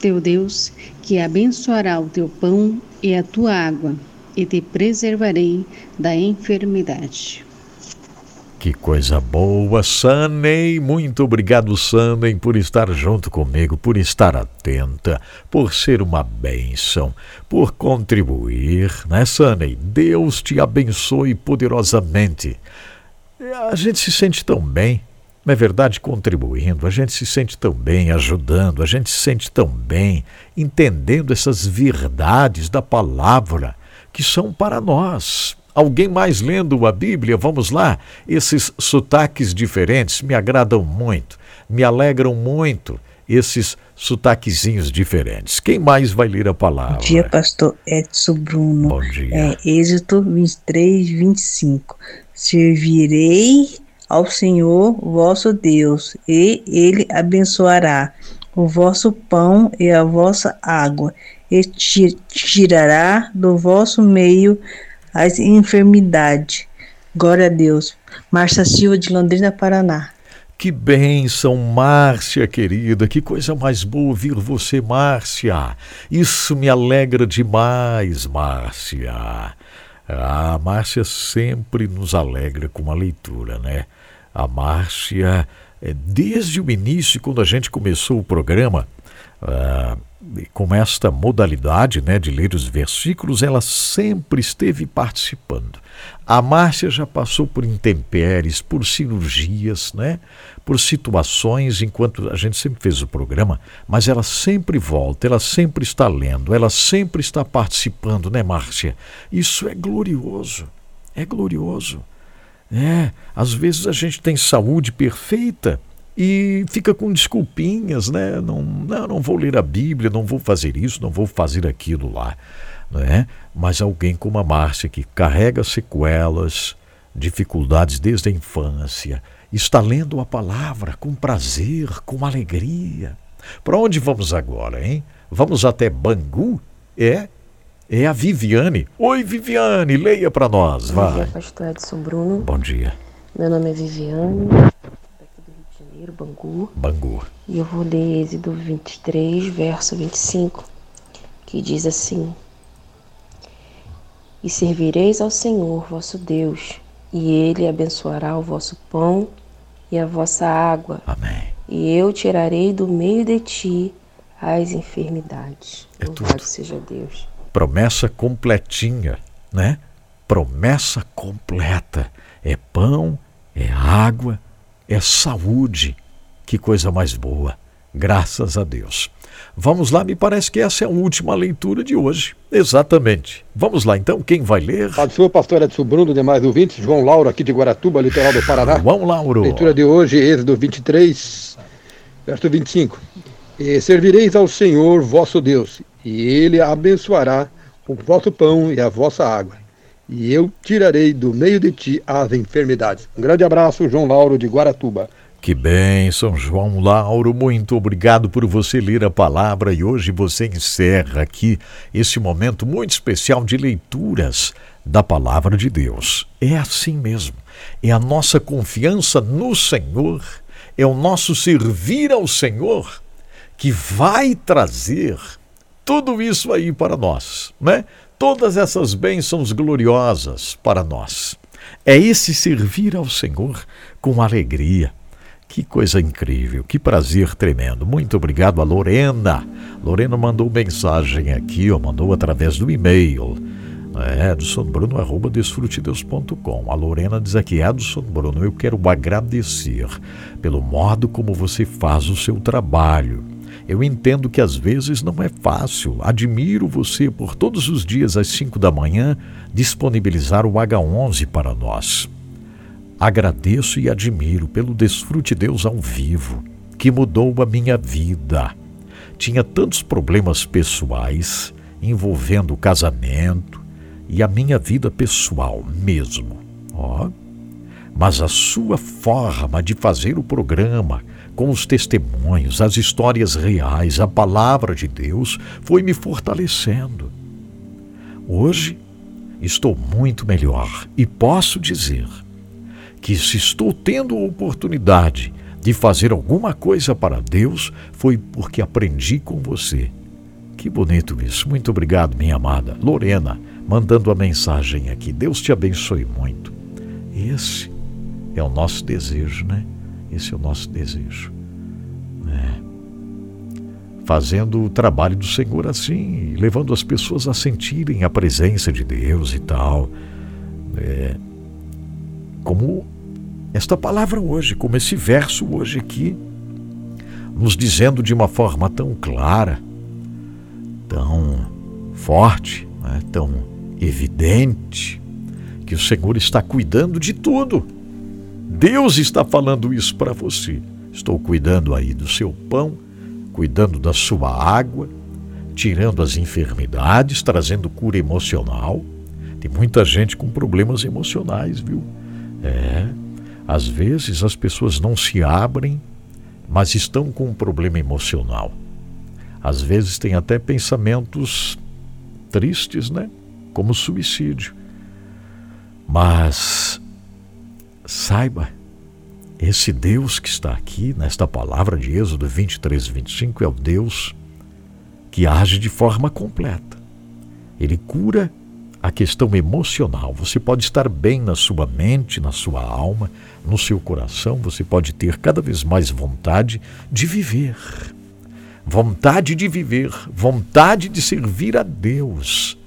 teu Deus, que abençoará o teu pão e a tua água, e te preservarei da enfermidade. Que coisa boa, Sunny. Muito obrigado, Sunny, por estar junto comigo, por estar atenta, por ser uma bênção, por contribuir, né, Sunny? Deus te abençoe poderosamente. A gente se sente tão bem, não é verdade? Contribuindo, a gente se sente tão bem, ajudando, a gente se sente tão bem, entendendo essas verdades da palavra que são para nós, Alguém mais lendo a Bíblia? Vamos lá. Esses sotaques diferentes me agradam muito, me alegram muito esses sotaquezinhos diferentes. Quem mais vai ler a palavra? Bom dia, pastor Edson Bruno. Bom dia. É, Êxodo 23, 25. Servirei ao Senhor vosso Deus, e ele abençoará o vosso pão e a vossa água, e tirará do vosso meio as enfermidades. Glória a Deus. Márcia Silva de Londrina, Paraná. Que bênção, Márcia querida, que coisa mais boa ouvir você, Márcia. Isso me alegra demais, Márcia. A Márcia sempre nos alegra com a leitura, né? A Márcia, é, desde o início, quando a gente começou o programa, uh, com esta modalidade né, de ler os versículos, ela sempre esteve participando. A Márcia já passou por intempéries, por cirurgias, né, por situações, enquanto a gente sempre fez o programa, mas ela sempre volta, ela sempre está lendo, ela sempre está participando, né, Márcia? Isso é glorioso, é glorioso. É, às vezes a gente tem saúde perfeita, e fica com desculpinhas, né? Não, não, não vou ler a Bíblia, não vou fazer isso, não vou fazer aquilo lá, né? Mas alguém como a Márcia que carrega sequelas, dificuldades desde a infância, está lendo a palavra com prazer, com alegria. Para onde vamos agora, hein? Vamos até Bangu? É? É a Viviane. Oi, Viviane, leia para nós, vai. Bom dia, pastor Edson Bruno. Bom dia. Meu nome é Viviane. Bangu. Bangu. E eu vou ler Êxodo 23, verso 25, que diz assim: E servireis ao Senhor vosso Deus, e ele abençoará o vosso pão e a vossa água. Amém. E eu tirarei do meio de ti as enfermidades. É Louvado tudo. seja Deus. Promessa completinha, né? Promessa completa. É pão, é água, é saúde. Que coisa mais boa. Graças a Deus. Vamos lá, me parece que essa é a última leitura de hoje. Exatamente. Vamos lá então, quem vai ler? O pastor Edson Bruno, demais ouvintes, João Lauro aqui de Guaratuba, litoral do Paraná. João Lauro. Leitura de hoje, Êxodo 23, verso 25. E servireis ao Senhor vosso Deus, e ele abençoará o vosso pão e a vossa água. E eu tirarei do meio de ti as enfermidades. Um grande abraço, João Lauro de Guaratuba. Que bem, São João Lauro, muito obrigado por você ler a palavra e hoje você encerra aqui esse momento muito especial de leituras da palavra de Deus. É assim mesmo. É a nossa confiança no Senhor, é o nosso servir ao Senhor que vai trazer tudo isso aí para nós, né? Todas essas bênçãos gloriosas para nós. É esse servir ao Senhor com alegria. Que coisa incrível, que prazer tremendo. Muito obrigado a Lorena. Lorena mandou mensagem aqui, ó, mandou através do e-mail. É, edsonbruno.desfrutedeus.com. A Lorena diz aqui, Edson Bruno, eu quero agradecer pelo modo como você faz o seu trabalho eu entendo que às vezes não é fácil. Admiro você por todos os dias às 5 da manhã disponibilizar o H11 para nós. Agradeço e admiro pelo Desfrute Deus ao vivo, que mudou a minha vida. Tinha tantos problemas pessoais envolvendo o casamento e a minha vida pessoal mesmo. Ó. Oh. Mas a sua forma de fazer o programa, com os testemunhos, as histórias reais, a palavra de Deus foi me fortalecendo. Hoje estou muito melhor e posso dizer que se estou tendo a oportunidade de fazer alguma coisa para Deus foi porque aprendi com você. Que bonito isso. Muito obrigado, minha amada Lorena, mandando a mensagem aqui. Deus te abençoe muito. Esse é o nosso desejo, né? Esse é o nosso desejo. É. Fazendo o trabalho do Senhor assim, levando as pessoas a sentirem a presença de Deus e tal. É. Como esta palavra hoje, como esse verso hoje aqui, nos dizendo de uma forma tão clara, tão forte, né, tão evidente, que o Senhor está cuidando de tudo Deus está falando isso para você. Estou cuidando aí do seu pão, cuidando da sua água, tirando as enfermidades, trazendo cura emocional. Tem muita gente com problemas emocionais, viu? É. Às vezes as pessoas não se abrem, mas estão com um problema emocional. Às vezes tem até pensamentos tristes, né? Como suicídio. Mas Saiba, esse Deus que está aqui, nesta palavra de Êxodo 23, 25, é o Deus que age de forma completa. Ele cura a questão emocional. Você pode estar bem na sua mente, na sua alma, no seu coração, você pode ter cada vez mais vontade de viver. Vontade de viver, vontade de servir a Deus,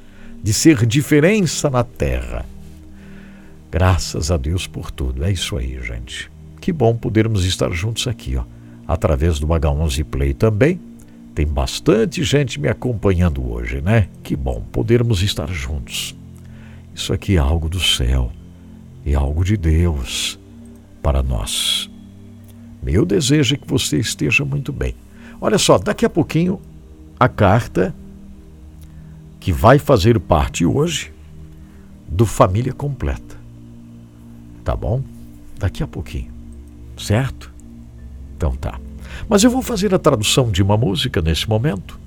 de ser diferença na terra. Graças a Deus por tudo. É isso aí, gente. Que bom podermos estar juntos aqui, ó, através do H11 Play também. Tem bastante gente me acompanhando hoje, né? Que bom podermos estar juntos. Isso aqui é algo do céu, é algo de Deus para nós. Meu desejo é que você esteja muito bem. Olha só, daqui a pouquinho a carta que vai fazer parte hoje do Família Completa. Tá bom? Daqui a pouquinho. Certo? Então tá. Mas eu vou fazer a tradução de uma música nesse momento.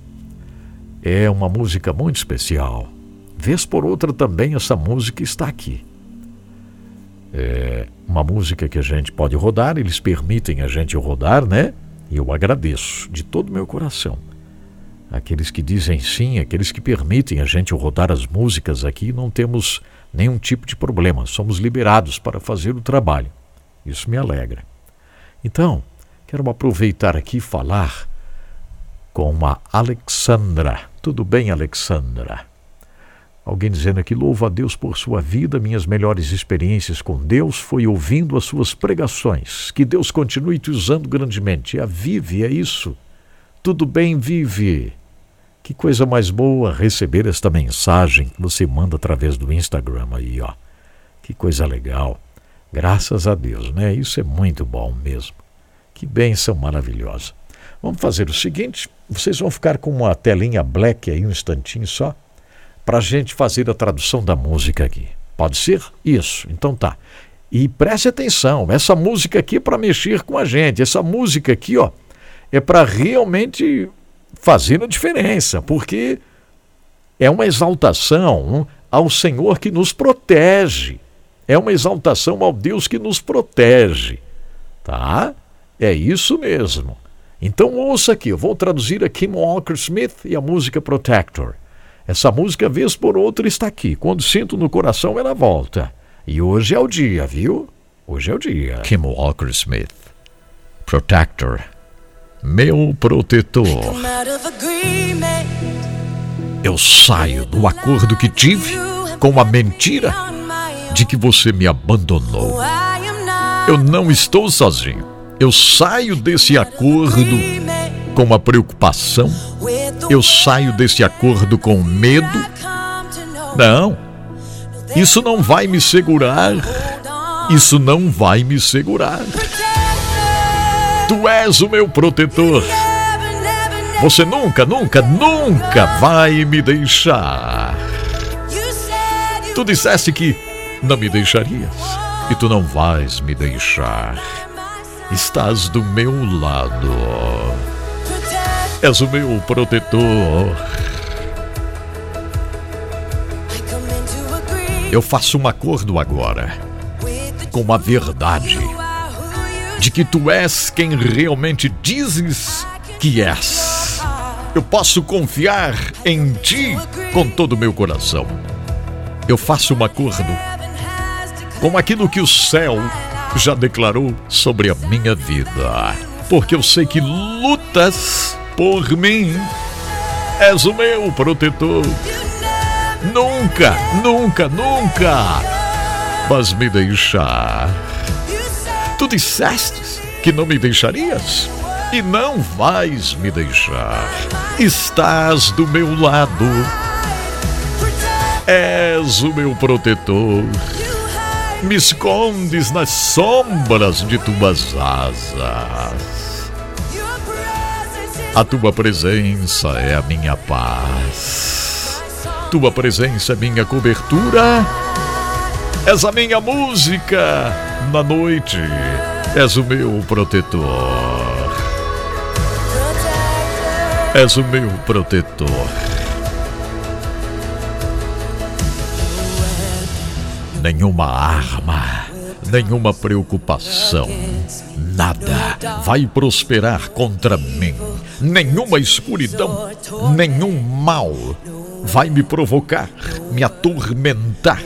É uma música muito especial. Vez por outra também essa música está aqui. É uma música que a gente pode rodar, eles permitem a gente rodar, né? E eu agradeço de todo o meu coração. Aqueles que dizem sim, aqueles que permitem a gente rodar as músicas aqui, não temos nenhum tipo de problema, somos liberados para fazer o trabalho. Isso me alegra. Então, quero aproveitar aqui e falar com a Alexandra. Tudo bem, Alexandra? Alguém dizendo aqui, louvo a Deus por sua vida, minhas melhores experiências com Deus foi ouvindo as suas pregações. Que Deus continue te usando grandemente. A vive, é isso. Tudo bem, Vive? Que coisa mais boa receber esta mensagem que você manda através do Instagram aí, ó. Que coisa legal. Graças a Deus, né? Isso é muito bom mesmo. Que bênção maravilhosa. Vamos fazer o seguinte: vocês vão ficar com uma telinha black aí um instantinho só, para a gente fazer a tradução da música aqui. Pode ser? Isso. Então tá. E preste atenção, essa música aqui é para mexer com a gente. Essa música aqui, ó, é para realmente fazer a diferença, porque é uma exaltação ao Senhor que nos protege. É uma exaltação ao Deus que nos protege. Tá? É isso mesmo. Então ouça aqui, eu vou traduzir a Kim Walker Smith e a música Protector. Essa música, vez por outra, está aqui. Quando sinto no coração, ela volta. E hoje é o dia, viu? Hoje é o dia. Kim Walker Smith. Protector. Meu protetor. Eu saio do acordo que tive com a mentira de que você me abandonou. Eu não estou sozinho. Eu saio desse acordo com a preocupação. Eu saio desse acordo com medo. Não. Isso não vai me segurar. Isso não vai me segurar. Tu és o meu protetor. Você nunca, nunca, nunca vai me deixar. Tu disseste que não me deixarias e tu não vais me deixar. Estás do meu lado. És o meu protetor. Eu faço um acordo agora com a verdade de que tu és quem realmente dizes que és. Eu posso confiar em ti com todo o meu coração. Eu faço um acordo com aquilo que o céu já declarou sobre a minha vida, porque eu sei que lutas por mim. És o meu protetor. Nunca, nunca, nunca vas me deixar. Tu disseste que não me deixarias e não vais me deixar. Estás do meu lado. És o meu protetor me escondes nas sombras de tuas asas. A tua presença é a minha paz. Tua presença é minha cobertura. És a minha música na noite. És o meu protetor. És o meu protetor. nenhuma arma, nenhuma preocupação, nada vai prosperar contra mim, nenhuma escuridão, nenhum mal vai me provocar, me atormentar.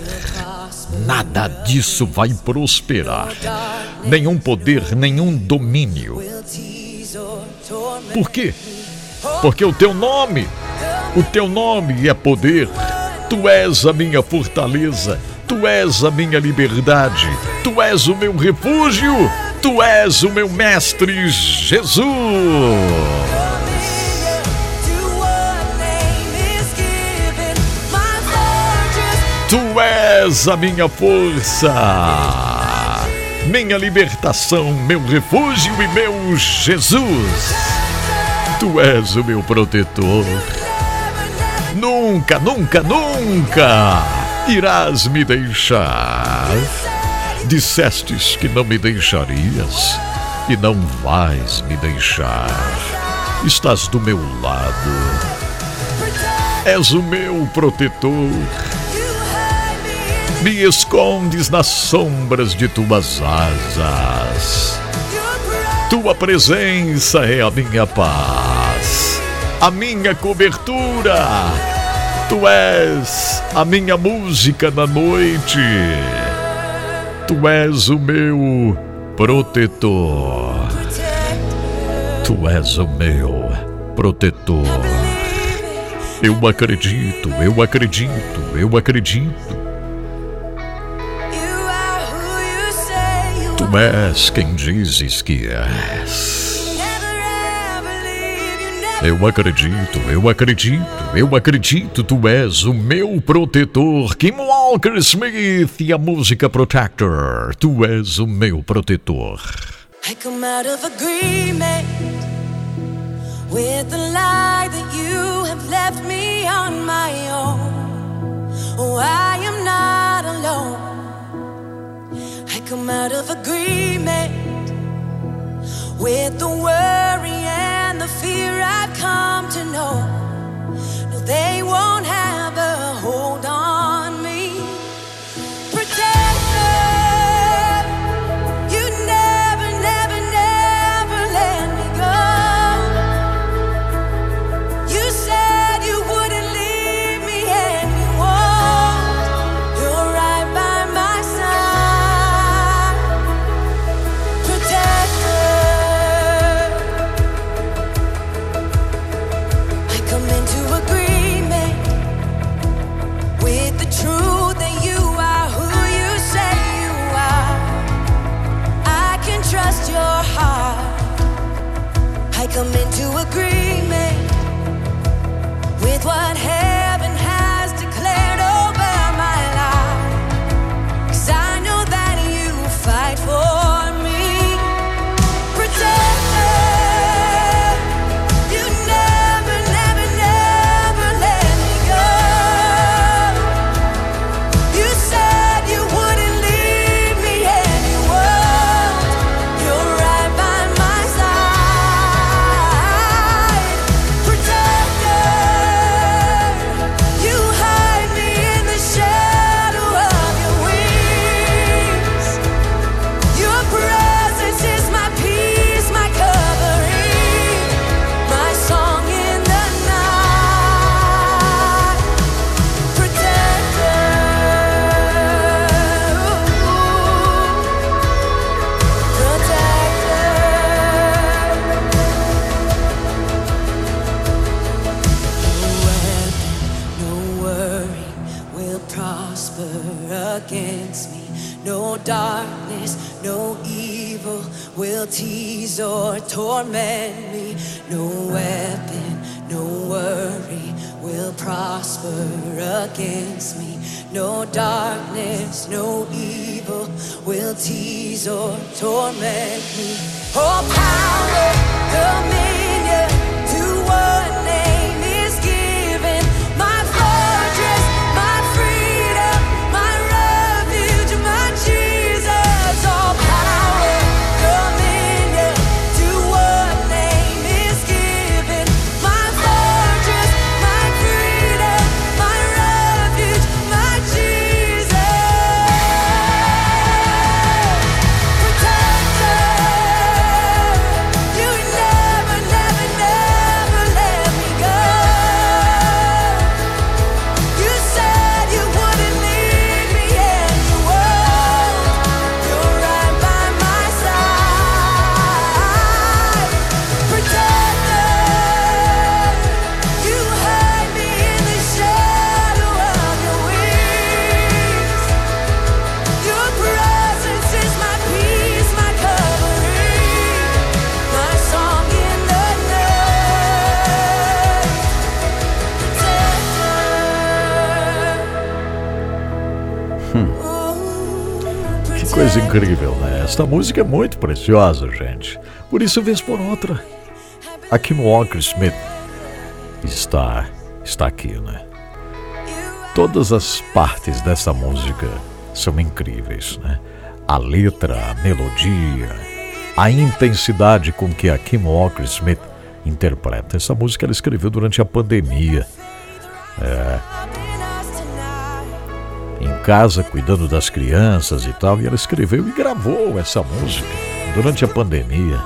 Nada disso vai prosperar, nenhum poder, nenhum domínio. Por quê? Porque o teu nome, o teu nome é poder. Tu és a minha fortaleza, Tu és a minha liberdade, Tu és o meu refúgio, Tu és o meu mestre Jesus. És a minha força, minha libertação, meu refúgio e meu Jesus. Tu és o meu protetor. Nunca, nunca, nunca irás me deixar. Dissestes que não me deixarias e não vais me deixar. Estás do meu lado. És o meu protetor. Me escondes nas sombras de tuas asas. Tua presença é a minha paz, a minha cobertura Tu és a minha música na noite. Tu és o meu protetor. Tu és o meu protetor. Eu acredito, eu acredito, eu acredito. Tu és quem dizes que és. Eu acredito, eu acredito, eu acredito, tu és o meu protetor. Kim Walker Smith e a música Protector. Tu és o meu protetor. I come out of agreement with the lie that you have left me on my own. Oh, I am not alone. I come out of agreement with the worry and the fear I've come to know. No, they won't have Esta música é muito preciosa, gente. Por isso, vez por outra, aqui no Walker Smith está, está aqui, né? Todas as partes dessa música são incríveis, né? A letra, a melodia, a intensidade com que a Kim Walker Smith interpreta. Essa música ela escreveu durante a pandemia. É, casa, cuidando das crianças e tal, e ela escreveu e gravou essa música durante a pandemia.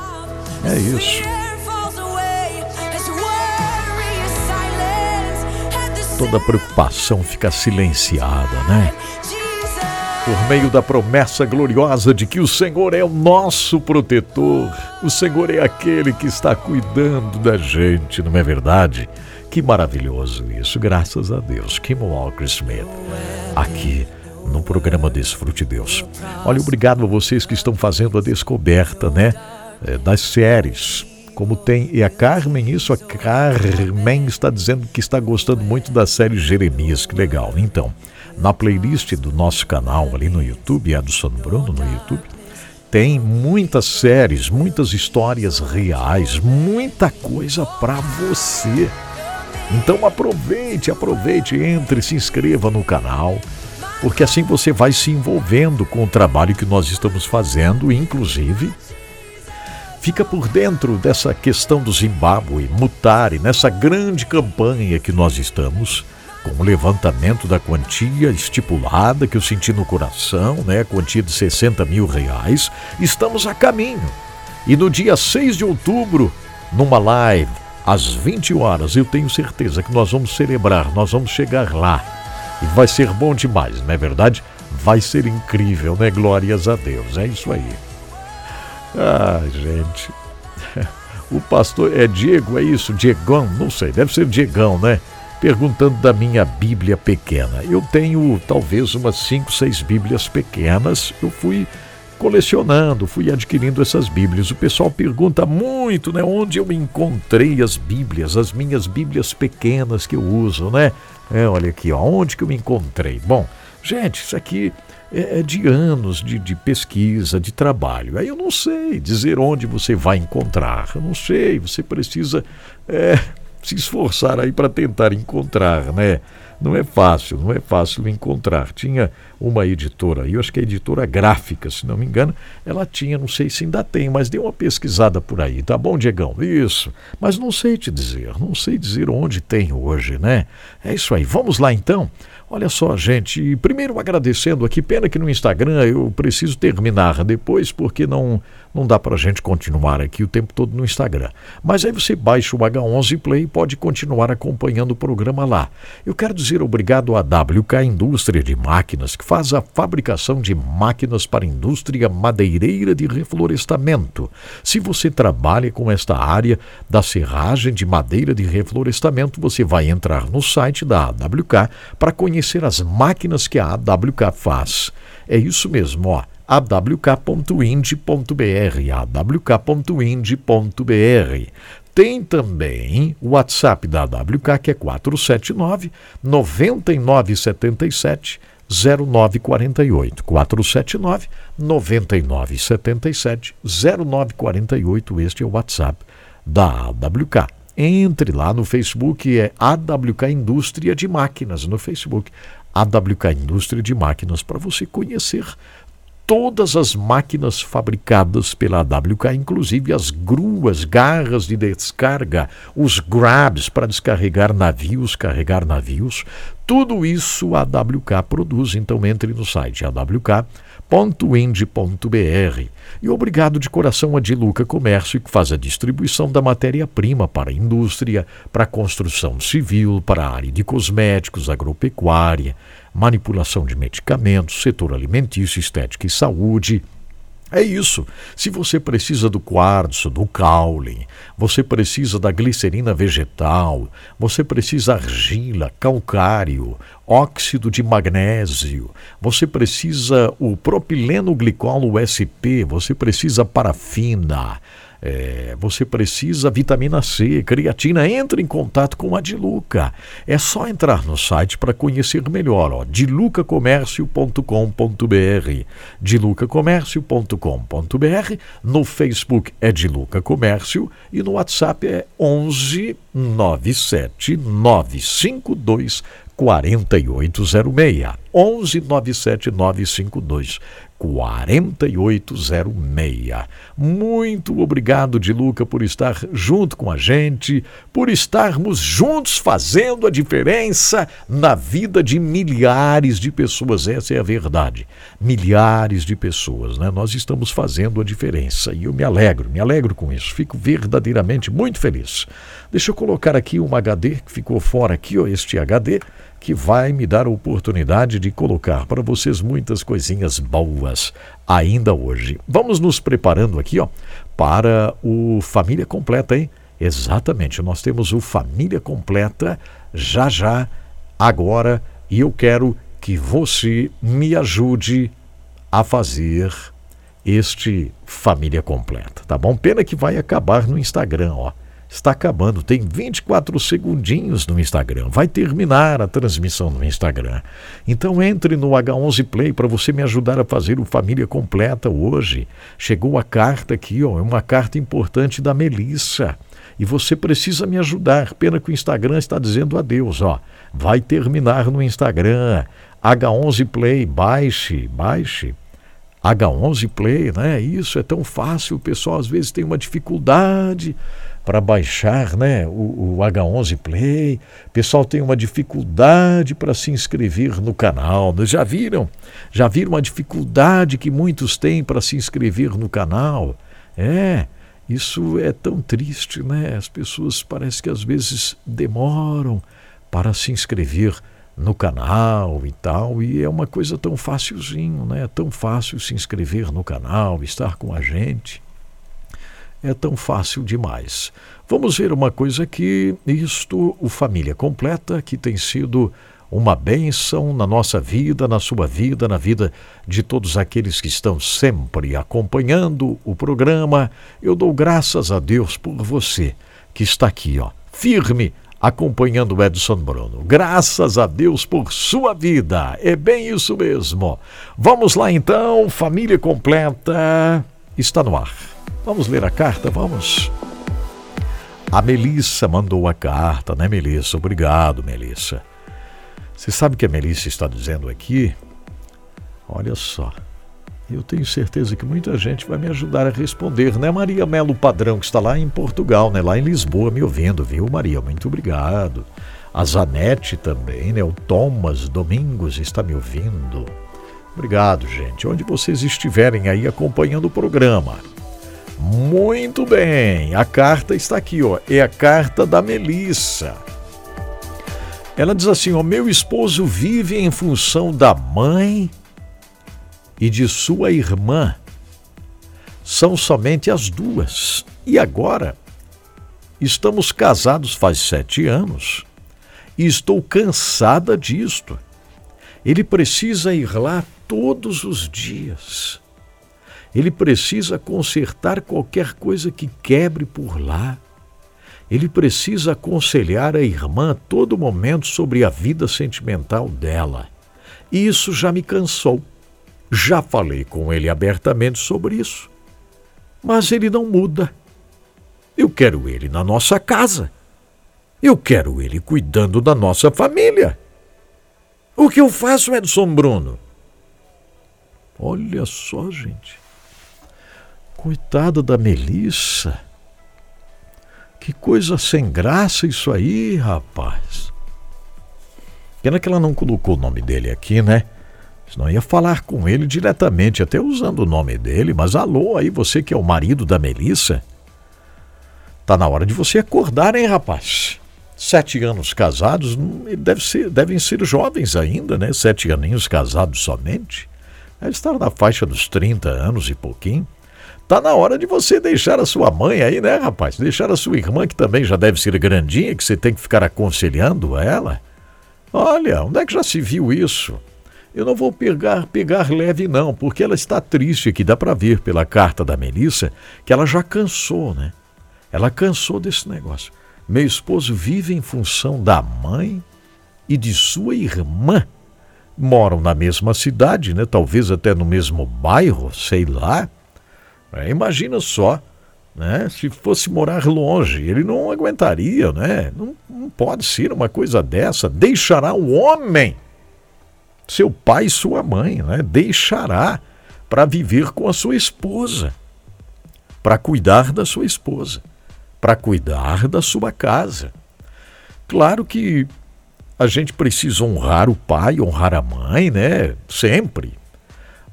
É isso. Toda preocupação fica silenciada, né? Por meio da promessa gloriosa de que o Senhor é o nosso protetor, o Senhor é aquele que está cuidando da gente, não é verdade? Que maravilhoso isso, graças a Deus. Kim Walker Smith, aqui no programa Desfrute Deus. Olha, obrigado a vocês que estão fazendo a descoberta, né? eh, Das séries Como tem. E a Carmen, isso, a Carmen está dizendo que está gostando muito da série Jeremias. Que legal. Então, na playlist do nosso canal ali no YouTube, Edson Bruno no YouTube, tem muitas séries, muitas histórias reais, muita coisa para você. Então aproveite, aproveite, entre, se inscreva no canal, porque assim você vai se envolvendo com o trabalho que nós estamos fazendo, inclusive fica por dentro dessa questão do Zimbábue, Mutare, nessa grande campanha que nós estamos, com o levantamento da quantia estipulada que eu senti no coração, né, quantia de 60 mil reais, estamos a caminho. E no dia 6 de outubro, numa live, às 20 horas, eu tenho certeza que nós vamos celebrar, nós vamos chegar lá. E vai ser bom demais, não é verdade? Vai ser incrível, né? Glórias a Deus, é isso aí. Ah, gente. <laughs> O pastor é Diego, é isso? Diegão? Não sei, deve ser Diegão, né? Perguntando da minha Bíblia pequena. Eu tenho talvez umas cinco, seis Bíblias pequenas. Eu fui colecionando, fui adquirindo essas Bíblias. O pessoal pergunta muito, né? Onde eu encontrei as Bíblias, as minhas Bíblias pequenas que eu uso, né? É, olha aqui, ó, onde que eu me encontrei? Bom, gente, isso aqui é, é, de anos de, de, pesquisa, de trabalho. Aí eu não sei dizer onde você vai encontrar. Eu não sei, você precisa é, se esforçar aí para tentar encontrar, né? Não é fácil, não é fácil encontrar. Tinha uma editora, eu acho que é a editora gráfica, se não me engano, ela tinha, não sei se ainda tem, mas deu uma pesquisada por aí, tá bom, Diegão? Isso. Mas não sei te dizer, não sei dizer onde tem hoje, né? É isso aí. Vamos lá então. Olha só, gente, primeiro agradecendo aqui, pena que no Instagram eu preciso terminar depois, porque não, não dá para a gente continuar aqui o tempo todo no Instagram. Mas aí você baixa o H11 Play e pode continuar acompanhando o programa lá. Eu quero dizer obrigado à WK Indústria de Máquinas, que faz a fabricação de máquinas para indústria madeireira de reflorestamento. Se você trabalha com esta área da serragem de madeira de reflorestamento, você vai entrar no site da AWK para conhecer as máquinas que a AWK faz. É isso mesmo, ó awk.ind.br, awk.ind.br. Tem também o WhatsApp da AWK, que é 479 9977 0948 479 9977 0948 este é o WhatsApp da AWK. Entre lá no Facebook é AWK Indústria de Máquinas no Facebook. AWK Indústria de Máquinas para você conhecer todas as máquinas fabricadas pela AWK, inclusive as gruas, garras de descarga, os grabs para descarregar navios, carregar navios, tudo isso a AWK produz. Então entre no site awk.ind.br. E obrigado de coração a Diluca Comércio, que faz a distribuição da matéria-prima para a indústria, para a construção civil, para a área de cosméticos, agropecuária, manipulação de medicamentos, setor alimentício, estética e saúde. É isso. Se você precisa do quartzo, do caule, você precisa da glicerina vegetal, você precisa argila, calcário, óxido de magnésio, você precisa o propileno glicol USP, você precisa parafina, é, você precisa vitamina C, creatina, entre em contato com a Diluca. É só entrar no site para conhecer melhor, ó, dilucacomércio.com.br, dilucacomércio.com.br, no Facebook é Diluca Comércio e no WhatsApp é 11 97 952 4806. 11 97 952 4806. Muito obrigado, Diluca, por estar junto com a gente, por estarmos juntos fazendo a diferença na vida de milhares de pessoas. Essa é a verdade. Milhares de pessoas, né? Nós estamos fazendo a diferença e eu me alegro, me alegro com isso. Fico verdadeiramente muito feliz. Deixa eu colocar aqui um HD que ficou fora aqui, ó, este HD que vai me dar a oportunidade de colocar para vocês muitas coisinhas boas ainda hoje. Vamos nos preparando aqui, ó, para o Família Completa, hein? Exatamente, nós temos o Família Completa já já, agora, e eu quero que você me ajude a fazer este Família Completa, tá bom? Pena que vai acabar no Instagram, ó. Está acabando, tem 24 segundinhos no Instagram. Vai terminar a transmissão no Instagram. Então entre no H11 Play para você me ajudar a fazer o Família Completa hoje. Chegou a carta aqui, ó, é uma carta importante da Melissa. E você precisa me ajudar. Pena que o Instagram está dizendo adeus, ó. Vai terminar no Instagram. H11 Play, baixe, baixe. H11 Play, né? Isso é tão fácil, o pessoal às vezes tem uma dificuldade para baixar né, o, o, H11 Play. O pessoal tem uma dificuldade para se inscrever no canal. Já viram? Já viram a dificuldade que muitos têm para se inscrever no canal? É, isso é tão triste, né? As pessoas parece que às vezes demoram para se inscrever no canal e tal, e é uma coisa tão facilzinho, né? Tão fácil se inscrever no canal, estar com a gente é tão fácil demais. Vamos ver uma coisa aqui, isto, o Família Completa, que tem sido uma bênção na nossa vida, na sua vida, na vida de todos aqueles que estão sempre acompanhando o programa. Eu dou graças a Deus por você que está aqui, ó, firme, acompanhando o Edson Bruno. Graças a Deus por sua vida. É bem isso mesmo. Vamos lá então, família completa está no ar. Vamos ler a carta, vamos. A Melissa mandou a carta, né, Melissa? Obrigado, Melissa. Você sabe o que a Melissa está dizendo aqui? Olha só. Eu tenho certeza que muita gente vai me ajudar a responder, né? Maria Melo Padrão, que está lá em Portugal, né? Lá em Lisboa, me ouvindo, viu, Maria? Muito obrigado. A Zanete também, né? O Thomas Domingos está me ouvindo. Obrigado, gente. Onde vocês estiverem aí acompanhando o programa. Muito bem, a carta está aqui, ó. É a carta da Melissa. Ela diz assim: "O meu esposo vive em função da mãe e de sua irmã. São somente as duas. E agora estamos casados faz sete anos e estou cansada disto. Ele precisa ir lá todos os dias. Ele precisa consertar qualquer coisa que quebre por lá. Ele precisa aconselhar a irmã a todo momento sobre a vida sentimental dela. E isso já me cansou. Já falei com ele abertamente sobre isso. Mas ele não muda. Eu quero ele na nossa casa. Eu quero ele cuidando da nossa família. O que eu faço, Edson Bruno? Olha só, gente. Coitada da Melissa. Que coisa sem graça isso aí, rapaz. Pena que ela não colocou o nome dele aqui, né? Senão ia falar com ele diretamente, até usando o nome dele. Mas alô, aí você que é o marido da Melissa. Tá na hora de você acordar, hein, rapaz? Sete anos casados, deve ser, devem ser jovens ainda, né? Sete aninhos casados somente. Deve estar na faixa dos 30 anos e pouquinho. Tá na hora de você deixar a sua mãe aí, né, rapaz? Deixar a sua irmã, que também já deve ser grandinha, que você tem que ficar aconselhando ela. Olha, onde é que já se viu isso? Eu não vou pegar, pegar leve, não, porque ela está triste aqui. Dá para ver pela carta da Melissa que ela já cansou, né? Ela cansou desse negócio. Meu esposo vive em função da mãe e de sua irmã. Moram na mesma cidade, né? Talvez até no mesmo bairro, sei lá. É, imagina só, né? Se fosse morar longe, ele não aguentaria, né? Não, não pode ser uma coisa dessa. Deixará o homem, seu pai e sua mãe, né? Deixará para viver com a sua esposa, para cuidar da sua esposa, para cuidar da sua casa. Claro que a gente precisa honrar o pai, honrar a mãe, né? Sempre.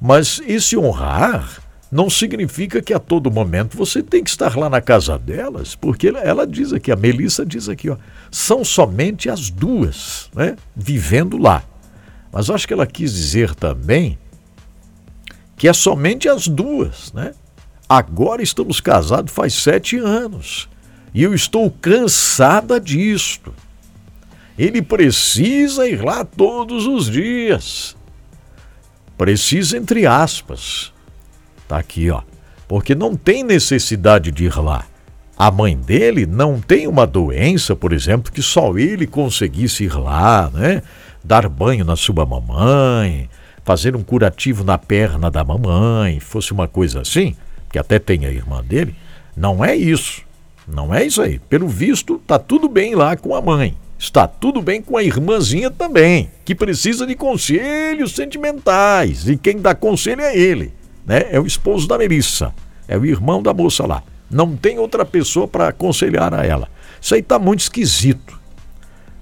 Mas esse honrar não significa que a todo momento você tem que estar lá na casa delas, porque ela diz aqui, a Melissa diz aqui, ó, são somente as duas, né, vivendo lá. Mas acho que ela quis dizer também que é somente as duas, né? Agora estamos casados faz sete anos e eu estou cansada disto. Ele precisa ir lá todos os dias. Precisa, entre aspas Tá aqui, ó. Porque não tem necessidade de ir lá. A mãe dele não tem uma doença, por exemplo, que só ele conseguisse ir lá, né? Dar banho na sua mamãe, fazer um curativo na perna da mamãe, fosse uma coisa assim, que até tem a irmã dele. Não é isso. Não é isso aí. Pelo visto, tá tudo bem lá com a mãe. Está tudo bem com a irmãzinha também, que precisa de conselhos sentimentais. E quem dá conselho é ele, né? É o esposo da Melissa, é o irmão da moça lá. Não tem outra pessoa para aconselhar a ela. Isso aí tá muito esquisito.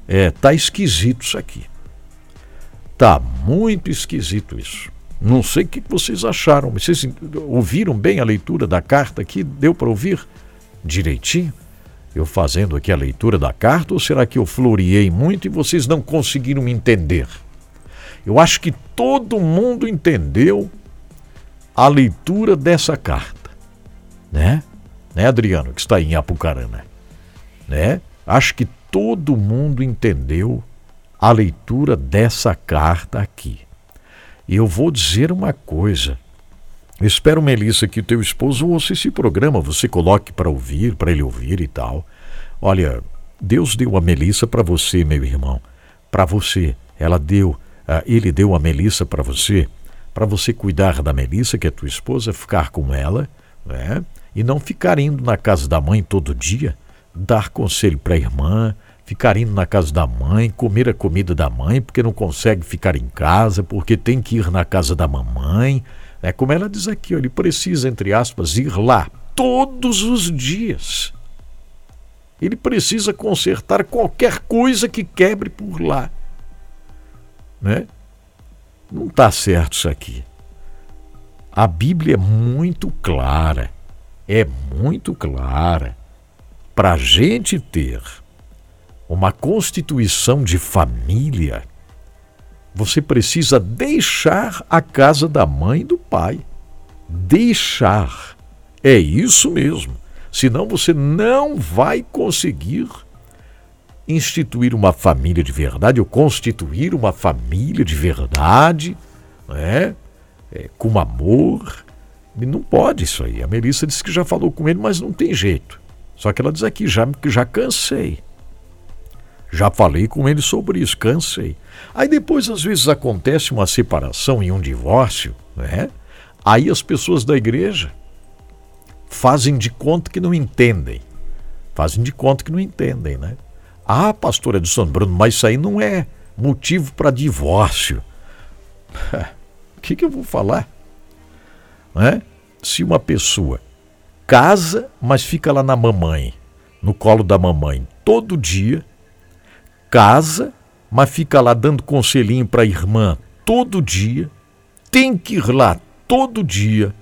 É, tá esquisito isso aqui. Tá muito esquisito isso. Não sei o que vocês acharam. Vocês ouviram bem a leitura da carta aqui? Deu para ouvir direitinho? Eu fazendo aqui a leitura da carta ou será que eu floreei muito e vocês não conseguiram me entender? Eu acho que todo mundo entendeu a leitura dessa carta, né? Né, Adriano, que está em Apucarana, né? Acho que todo mundo entendeu a leitura dessa carta aqui. E eu vou dizer uma coisa. Eu espero, Melissa, que teu esposo ouça esse programa, você coloque para ouvir, para ele ouvir e tal. Olha, Deus deu a Melissa para você, meu irmão. Para você. Ela deu, uh, ele deu a Melissa para você, para você cuidar da Melissa, que é tua esposa, ficar com ela, né? E não ficar indo na casa da mãe todo dia, dar conselho para a irmã, ficar indo na casa da mãe, comer a comida da mãe, porque não consegue ficar em casa, porque tem que ir na casa da mamãe. É como ela diz aqui, ele precisa, entre aspas, ir lá todos os dias. Ele precisa consertar qualquer coisa que quebre por lá. Né? Não está certo isso aqui. A Bíblia é muito clara. É muito clara. Para a gente ter uma constituição de família, você precisa deixar a casa da mãe e do pai. Deixar. É isso mesmo. Senão você não vai conseguir instituir uma família de verdade ou constituir uma família de verdade, né? É, com amor. Não pode isso aí. A Melissa disse que já falou com ele, mas não tem jeito. Só que ela diz aqui, já, já cansei. Já falei com ele sobre isso, cansei. Aí depois, às vezes, acontece uma separação e um divórcio, né? Aí as pessoas da igreja fazem de conta que não entendem. Fazem de conta que não entendem, né? Ah, pastor Edson Bruno, mas isso aí não é motivo para divórcio. O <laughs> que, que eu vou falar? Né? Se uma pessoa casa, mas fica lá na mamãe, no colo da mamãe, todo dia, casa, mas fica lá dando conselhinho para a irmã todo dia, tem que ir lá todo dia.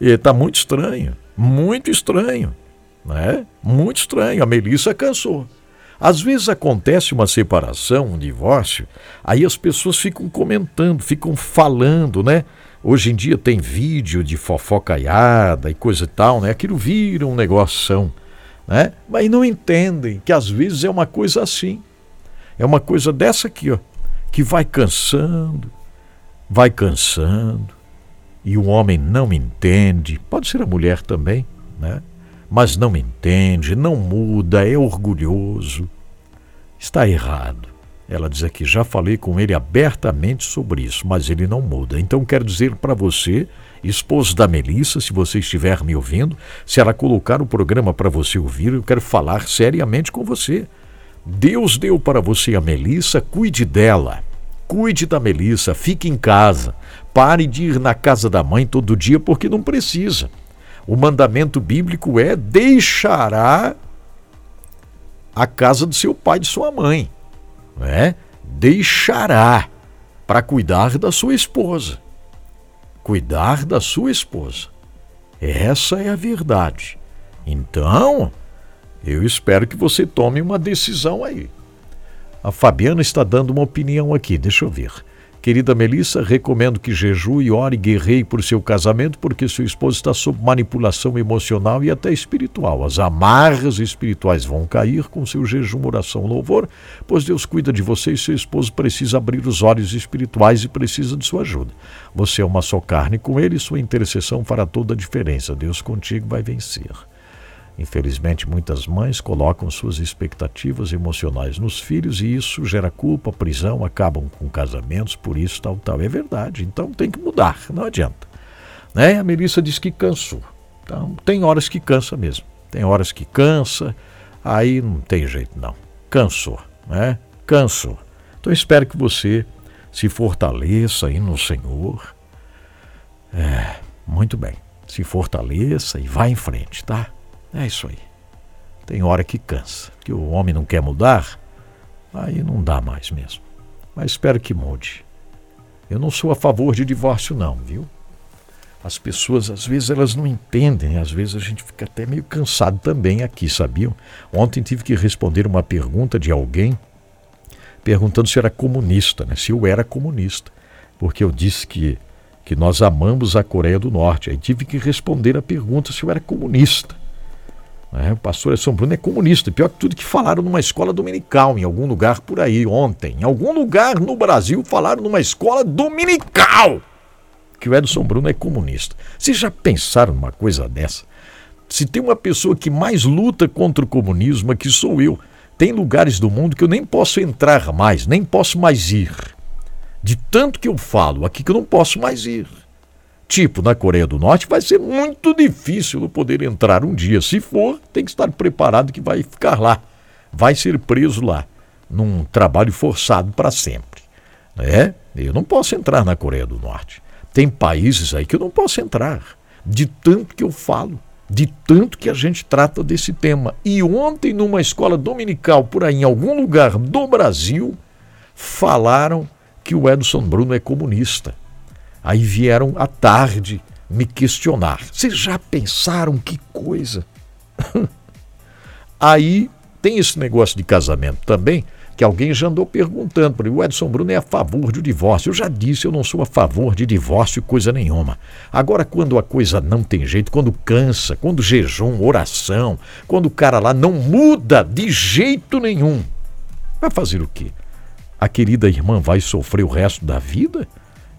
Está muito estranho, muito estranho, né? Muito estranho. A Melissa cansou. Às vezes acontece uma separação, um divórcio, aí as pessoas ficam comentando, ficam falando, né? Hoje em dia tem vídeo de fofocaiada e coisa e tal, né? Aquilo vira um negócio, né? Mas não entendem que às vezes é uma coisa assim. É uma coisa dessa aqui, ó, que vai cansando, vai cansando, e o homem não entende, pode ser a mulher também, né? Mas não entende, não muda, é orgulhoso. Está errado. Ela diz aqui: já falei com ele abertamente sobre isso, mas ele não muda. Então quero dizer para você, esposo da Melissa, se você estiver me ouvindo, se ela colocar o programa para você ouvir, eu quero falar seriamente com você. Deus deu para você a Melissa, cuide dela. Cuide da Melissa, fique em casa. Pare de ir na casa da mãe todo dia porque não precisa. O mandamento bíblico é deixará a casa do seu pai e de sua mãe. É? Deixará para cuidar da sua esposa. Cuidar da sua esposa. Essa é a verdade. Então, eu espero que você tome uma decisão aí. A Fabiana está dando uma opinião aqui, deixa eu ver. Querida Melissa, recomendo que jejue, ore e guerreie por seu casamento, porque seu esposo está sob manipulação emocional e até espiritual. As amarras espirituais vão cair com seu jejum, oração, louvor, pois Deus cuida de você e seu esposo precisa abrir os olhos espirituais e precisa de sua ajuda. Você é uma só carne com ele e sua intercessão fará toda a diferença. Deus contigo vai vencer. Infelizmente, muitas mães colocam suas expectativas emocionais nos filhos e isso gera culpa, prisão, acabam com casamentos, por isso tal, tal. É verdade, então tem que mudar, não adianta. Né? A Melissa diz que cansou. Então, tem horas que cansa mesmo. Tem horas que cansa, aí não tem jeito não. Cansou, né? Cansou. Então espero que você se fortaleça aí no Senhor. É, muito bem. Se fortaleça e vá em frente, tá? É isso aí. Tem hora que cansa, que o homem não quer mudar, aí não dá mais mesmo. Mas espero que mude. Eu não sou a favor de divórcio, não, viu? As pessoas, às vezes, elas não entendem, às vezes a gente fica até meio cansado também aqui, sabiam? Ontem tive que responder uma pergunta de alguém perguntando se era comunista, né? se eu era comunista, porque eu disse que, que nós amamos a Coreia do Norte. Aí tive que responder a pergunta se eu era comunista. É, o pastor São Bruno é comunista, pior que tudo que falaram numa escola dominical, em algum lugar por aí ontem. Em algum lugar no Brasil falaram numa escola dominical que o Edson Bruno é comunista. Vocês já pensaram numa coisa dessa? Se tem uma pessoa que mais luta contra o comunismo, aqui sou eu. Tem lugares do mundo que eu nem posso entrar mais, nem posso mais ir. De tanto que eu falo aqui que eu não posso mais ir tipo na Coreia do Norte, vai ser muito difícil poder entrar um dia. Se for, tem que estar preparado que vai ficar lá. Vai ser preso lá, num trabalho forçado para sempre. É, eu não posso entrar na Coreia do Norte. Tem países aí que eu não posso entrar, de tanto que eu falo, de tanto que a gente trata desse tema. E ontem, numa escola dominical por aí, em algum lugar do Brasil, falaram que o Edson Bruno é comunista. Aí vieram à tarde me questionar. Vocês já pensaram que coisa? <laughs> Aí tem esse negócio de casamento também, que alguém já andou perguntando para o Edson Bruno é a favor de divórcio. Eu já disse, eu não sou a favor de divórcio coisa nenhuma. Agora, quando a coisa não tem jeito, quando cansa, quando jejum, oração, quando o cara lá não muda de jeito nenhum, vai fazer o quê? A querida irmã vai sofrer o resto da vida?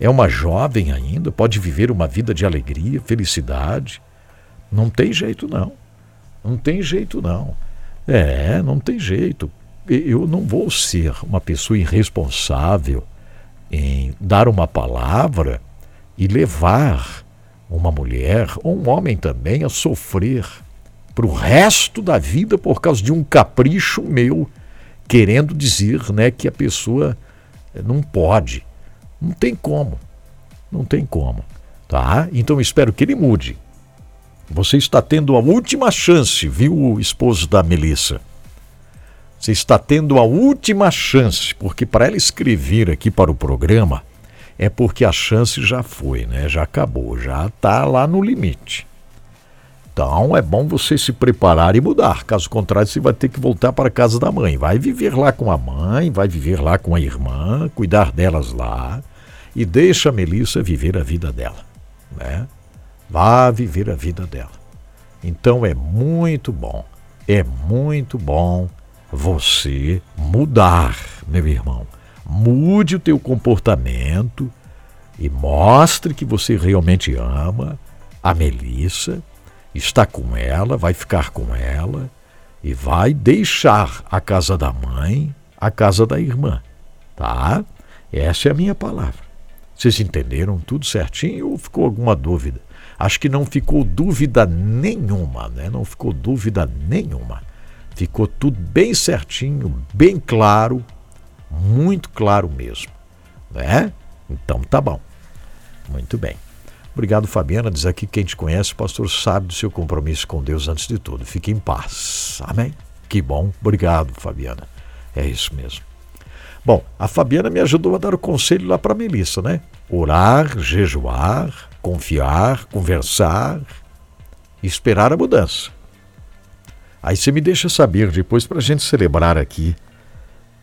É uma jovem ainda, pode viver uma vida de alegria, felicidade. Não tem jeito, não. Não tem jeito, não. É, não tem jeito. Eu não vou ser uma pessoa irresponsável em dar uma palavra e levar uma mulher ou um homem também a sofrer para o resto da vida por causa de um capricho meu, querendo dizer né, que a pessoa não pode. Não tem como. Não tem como. Tá? Então espero que ele mude. Você está tendo a última chance, viu, o esposo da Melissa? Você está tendo a última chance, porque para ela escrever aqui para o programa é porque a chance já foi, né? Já acabou, já está lá no limite. Então é bom você se preparar e mudar. Caso contrário, você vai ter que voltar para a casa da mãe. Vai viver lá com a mãe, vai viver lá com a irmã, cuidar delas lá e deixa a Melissa viver a vida dela. Né? Vá viver a vida dela. Então é muito bom, é muito bom você mudar, meu irmão. Mude o teu comportamento e mostre que você realmente ama a Melissa, está com ela, vai ficar com ela e vai deixar a casa da mãe, a casa da irmã, tá? Essa é a minha palavra. Vocês entenderam tudo certinho ou ficou alguma dúvida? Acho que não ficou dúvida nenhuma, né? Não ficou dúvida nenhuma. Ficou tudo bem certinho, bem claro, muito claro mesmo, né? Então tá bom. Muito bem. Obrigado, Fabiana. Diz aqui quem te conhece, o pastor sabe do seu compromisso com Deus antes de tudo. Fique em paz. Amém? Que bom. Obrigado, Fabiana. É isso mesmo. Bom, a Fabiana me ajudou a dar o conselho lá para a Melissa, né? Orar, jejuar, confiar, conversar, esperar a mudança. Aí você me deixa saber depois para a gente celebrar aqui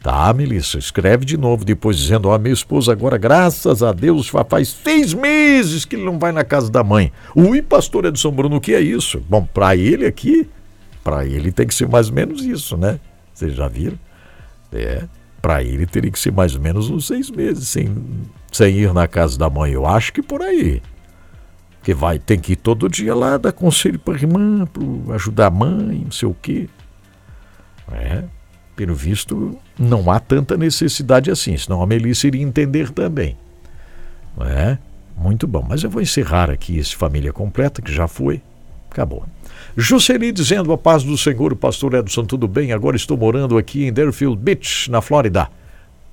Tá, Melissa, escreve de novo depois dizendo, ó, minha esposa agora, graças a Deus, faz seis meses que ele não vai na casa da mãe. Ui, pastor Edson Bruno, o que é isso? Bom, para ele aqui, para ele tem que ser mais ou menos isso, né? Vocês já viram? É, para ele teria que ser mais ou menos uns seis meses sem, sem ir na casa da mãe. Eu acho que por aí. Porque vai, tem que ir todo dia lá dar conselho para a irmã, para ajudar a mãe, não sei o quê. É, pelo visto, não há tanta necessidade assim, senão a Melissa iria entender também. É, muito bom. Mas eu vou encerrar aqui esse Família Completa, que já foi. Acabou. Jusceli dizendo a paz do Senhor, pastor Edson, tudo bem? Agora estou morando aqui em Deerfield Beach, na Flórida.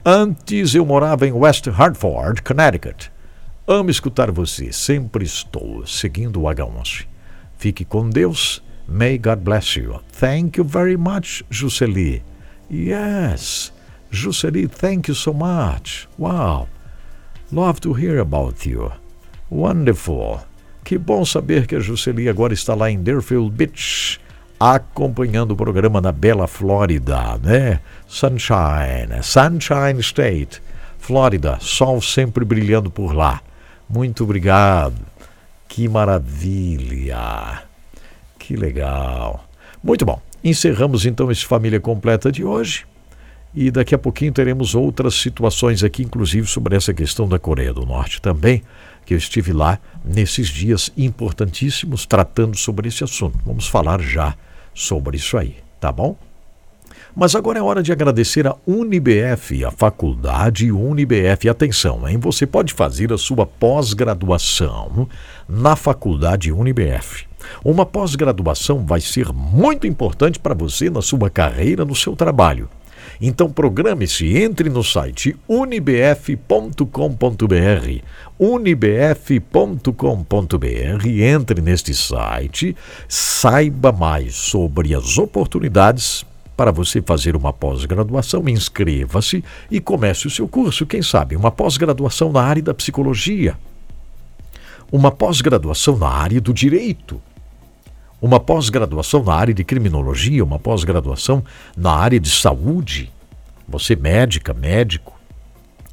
Antes eu morava em West Hartford, Connecticut. Amo escutar você, sempre estou seguindo o H11. Fique com Deus. May God bless you. Thank you very much, Jusceli. Yes, Jusceli, thank you so much. Wow. Love to hear about you. Wonderful. Que bom saber que a Jusceli agora está lá em Deerfield Beach, acompanhando o programa na bela Flórida, né? Sunshine, Sunshine State, Flórida, sol sempre brilhando por lá. Muito obrigado. Que maravilha. Que legal. Muito bom. Encerramos então esse Família Completa de hoje. E daqui a pouquinho teremos outras situações aqui, inclusive sobre essa questão da Coreia do Norte também que eu estive lá nesses dias importantíssimos tratando sobre esse assunto. Vamos falar já sobre isso aí, tá bom? Mas agora é hora de agradecer a UniBF, a faculdade UniBF. Atenção, hein? Você pode fazer a sua pós-graduação na faculdade UniBF. Uma pós-graduação vai ser muito importante para você na sua carreira, no seu trabalho. Então programe-se, entre no site unibf.com.br, unibf.com.br, entre neste site, saiba mais sobre as oportunidades para você fazer uma pós-graduação, inscreva-se e comece o seu curso, quem sabe, uma pós-graduação na área da psicologia, uma pós-graduação na área do direito, uma pós-graduação na área de criminologia, uma pós-graduação na área de saúde. Você, médica, médico,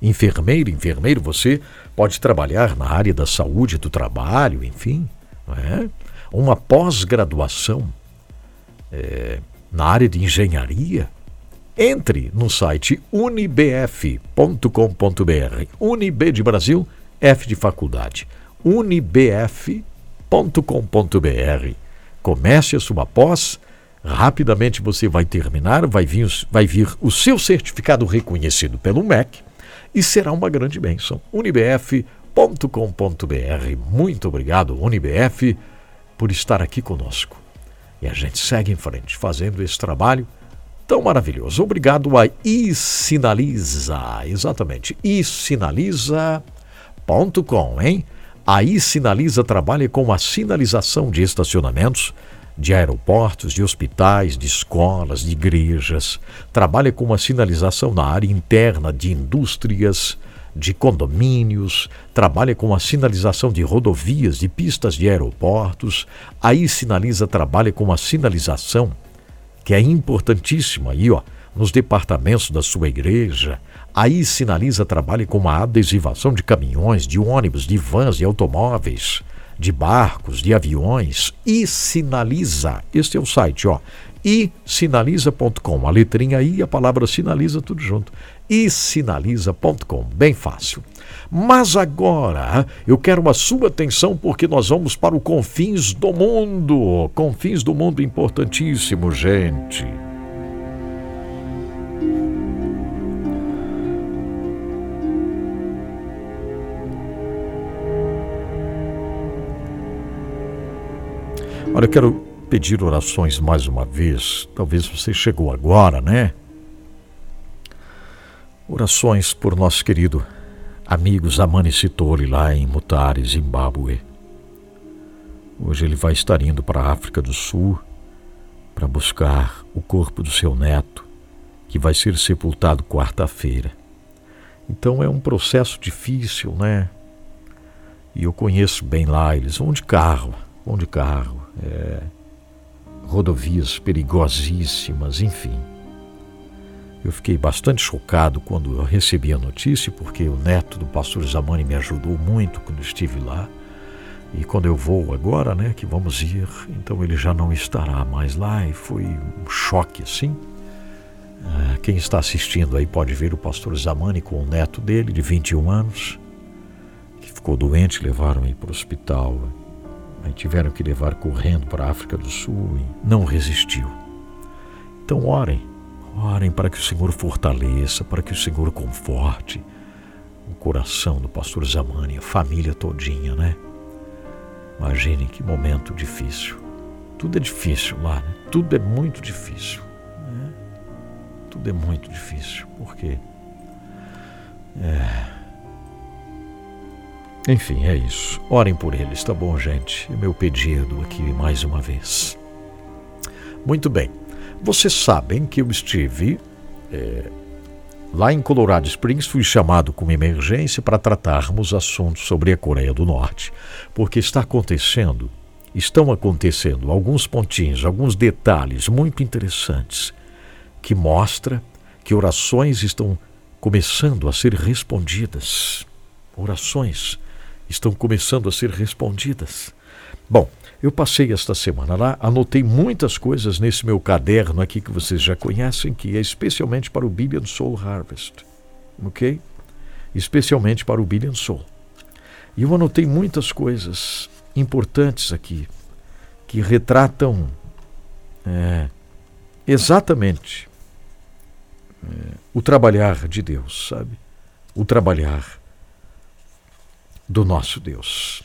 enfermeiro, enfermeiro, você pode trabalhar na área da saúde, do trabalho, enfim. É? Uma pós-graduação é, na área de engenharia. Entre no site unibf.com.br. Unib de Brasil, F de faculdade. unibf.com.br comece a sua pós, rapidamente você vai terminar, vai vir, vai vir o seu certificado reconhecido pelo MEC e será uma grande bênção. unibf.com.br. Muito obrigado, Unibf, por estar aqui conosco. E a gente segue em frente, fazendo esse trabalho tão maravilhoso. Obrigado a iSinaliza, exatamente, isinaliza.com, hein? Aí Sinaliza trabalha com a sinalização de estacionamentos, de aeroportos, de hospitais, de escolas, de igrejas. Trabalha com a sinalização na área interna de indústrias, de condomínios, trabalha com a sinalização de rodovias, de pistas de aeroportos. Aí Sinaliza trabalha com a sinalização, que é importantíssima aí, ó, nos departamentos da sua igreja, Aí sinaliza trabalho com a adesivação de caminhões, de ônibus, de vans, de automóveis, de barcos, de aviões. E sinaliza. Este é o site, ó. E sinaliza.com. A letrinha I e a palavra sinaliza tudo junto. E sinaliza.com. Bem fácil. Mas agora eu quero a sua atenção porque nós vamos para o Confins do Mundo. Confins do Mundo importantíssimo, gente. Olha, eu quero pedir orações mais uma vez. Talvez você chegou agora, né? Orações por nosso querido amigo Zamani Sitori lá em Mutare, Zimbábue. Hoje ele vai estar indo para a África do Sul para buscar o corpo do seu neto, que vai ser sepultado quarta-feira. Então é um processo difícil, né? E eu conheço bem lá, eles vão de carro, vão de carro é, rodovias perigosíssimas, enfim. Eu fiquei bastante chocado quando eu recebi a notícia, porque o neto do pastor Zamani me ajudou muito quando estive lá. E quando eu vou agora, né, que vamos ir, então ele já não estará mais lá e foi um choque assim. Ah, quem está assistindo aí pode ver o pastor Zamani com o neto dele, de 21 anos, que ficou doente, levaram ele para o hospital. Aí tiveram que levar correndo para a África do Sul e não resistiu. Então orem Orem para que o Senhor fortaleça, para que o Senhor conforte o coração do pastor Zamani, a família todinha, né? Imaginem que momento difícil. Tudo é difícil lá, né? Tudo é muito difícil. Né? Tudo é muito difícil, porque. É... Enfim, é isso. Orem por eles, tá bom, gente? É meu pedido aqui mais uma vez. Muito bem. Vocês sabem que eu estive é, lá em Colorado Springs, fui chamado como emergência para tratarmos assuntos sobre a Coreia do Norte, porque está acontecendo, estão acontecendo alguns pontinhos, alguns detalhes muito interessantes que mostra que orações estão começando a ser respondidas. Orações estão começando a ser respondidas. Bom, eu passei esta semana lá, anotei muitas coisas nesse meu caderno aqui que vocês já conhecem, que é especialmente para o Billion Soul Harvest. Ok? Especialmente para o Billion Soul. E eu anotei muitas coisas importantes aqui, que retratam é, exatamente é, o trabalhar de Deus, sabe? O trabalhar do nosso Deus.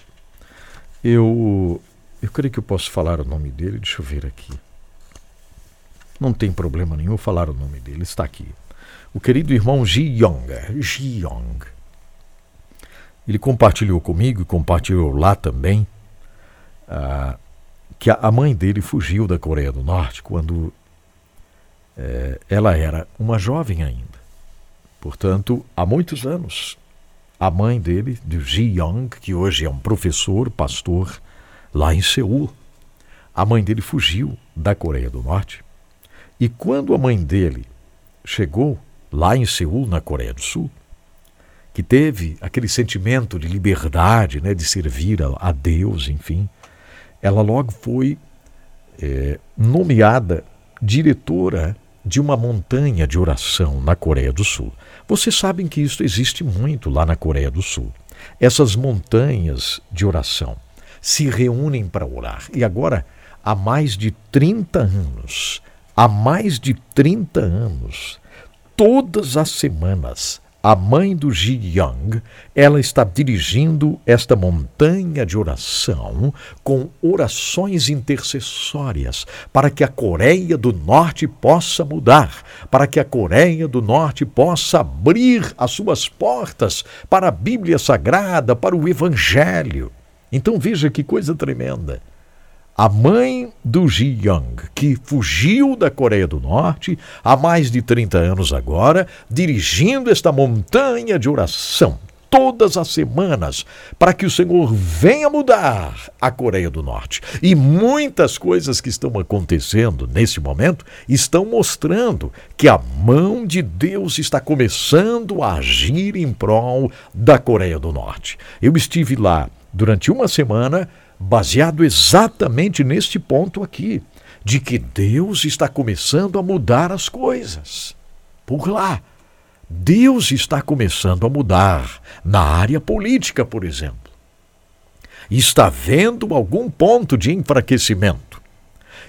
Eu eu creio que eu posso falar o nome dele, deixa eu ver aqui. Não tem problema nenhum falar o nome dele, está aqui. O querido irmão Ji Yong. Ji Yong. Ele compartilhou comigo e compartilhou lá também ah, que a mãe dele fugiu da Coreia do Norte quando eh, ela era uma jovem ainda. Portanto, há muitos anos. A mãe dele, de Ji Young, que hoje é um professor, pastor, lá em Seul. A mãe dele fugiu da Coreia do Norte. E quando a mãe dele chegou lá em Seul, na Coreia do Sul, que teve aquele sentimento de liberdade, né, de servir a, a Deus, enfim, ela logo foi é, nomeada diretora de uma montanha de oração na Coreia do Sul. Vocês sabem que isso existe muito lá na Coreia do Sul. Essas montanhas de oração se reúnem para orar. E agora, há mais de 30 anos, há mais de 30 anos, todas as semanas, a mãe do Ji Young, ela está dirigindo esta montanha de oração com orações intercessórias para que a Coreia do Norte possa mudar, para que a Coreia do Norte possa abrir as suas portas para a Bíblia Sagrada, para o Evangelho. Então veja que coisa tremenda. A mãe do Ji Young, que fugiu da Coreia do Norte há mais de 30 anos agora, dirigindo esta montanha de oração todas as semanas para que o Senhor venha mudar a Coreia do Norte. E muitas coisas que estão acontecendo nesse momento estão mostrando que a mão de Deus está começando a agir em prol da Coreia do Norte. Eu estive lá durante uma semana, baseado exatamente neste ponto aqui, de que Deus está começando a mudar as coisas. Por lá. Deus está começando a mudar na área política, por exemplo. Está vendo algum ponto de enfraquecimento.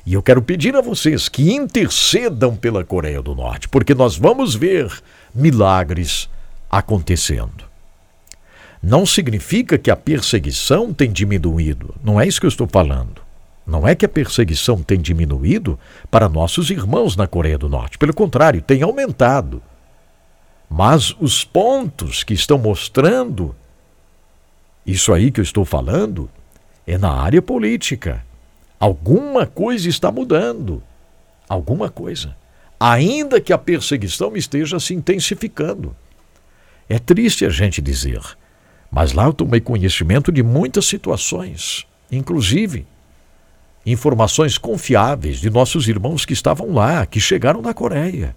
E eu quero pedir a vocês que intercedam pela Coreia do Norte, porque nós vamos ver milagres acontecendo não significa que a perseguição tem diminuído. Não é isso que eu estou falando. Não é que a perseguição tem diminuído para nossos irmãos na Coreia do Norte. Pelo contrário, tem aumentado. Mas os pontos que estão mostrando isso aí que eu estou falando é na área política. Alguma coisa está mudando. Alguma coisa. Ainda que a perseguição esteja se intensificando. É triste a gente dizer, mas lá eu tomei conhecimento de muitas situações, inclusive informações confiáveis de nossos irmãos que estavam lá, que chegaram da Coreia.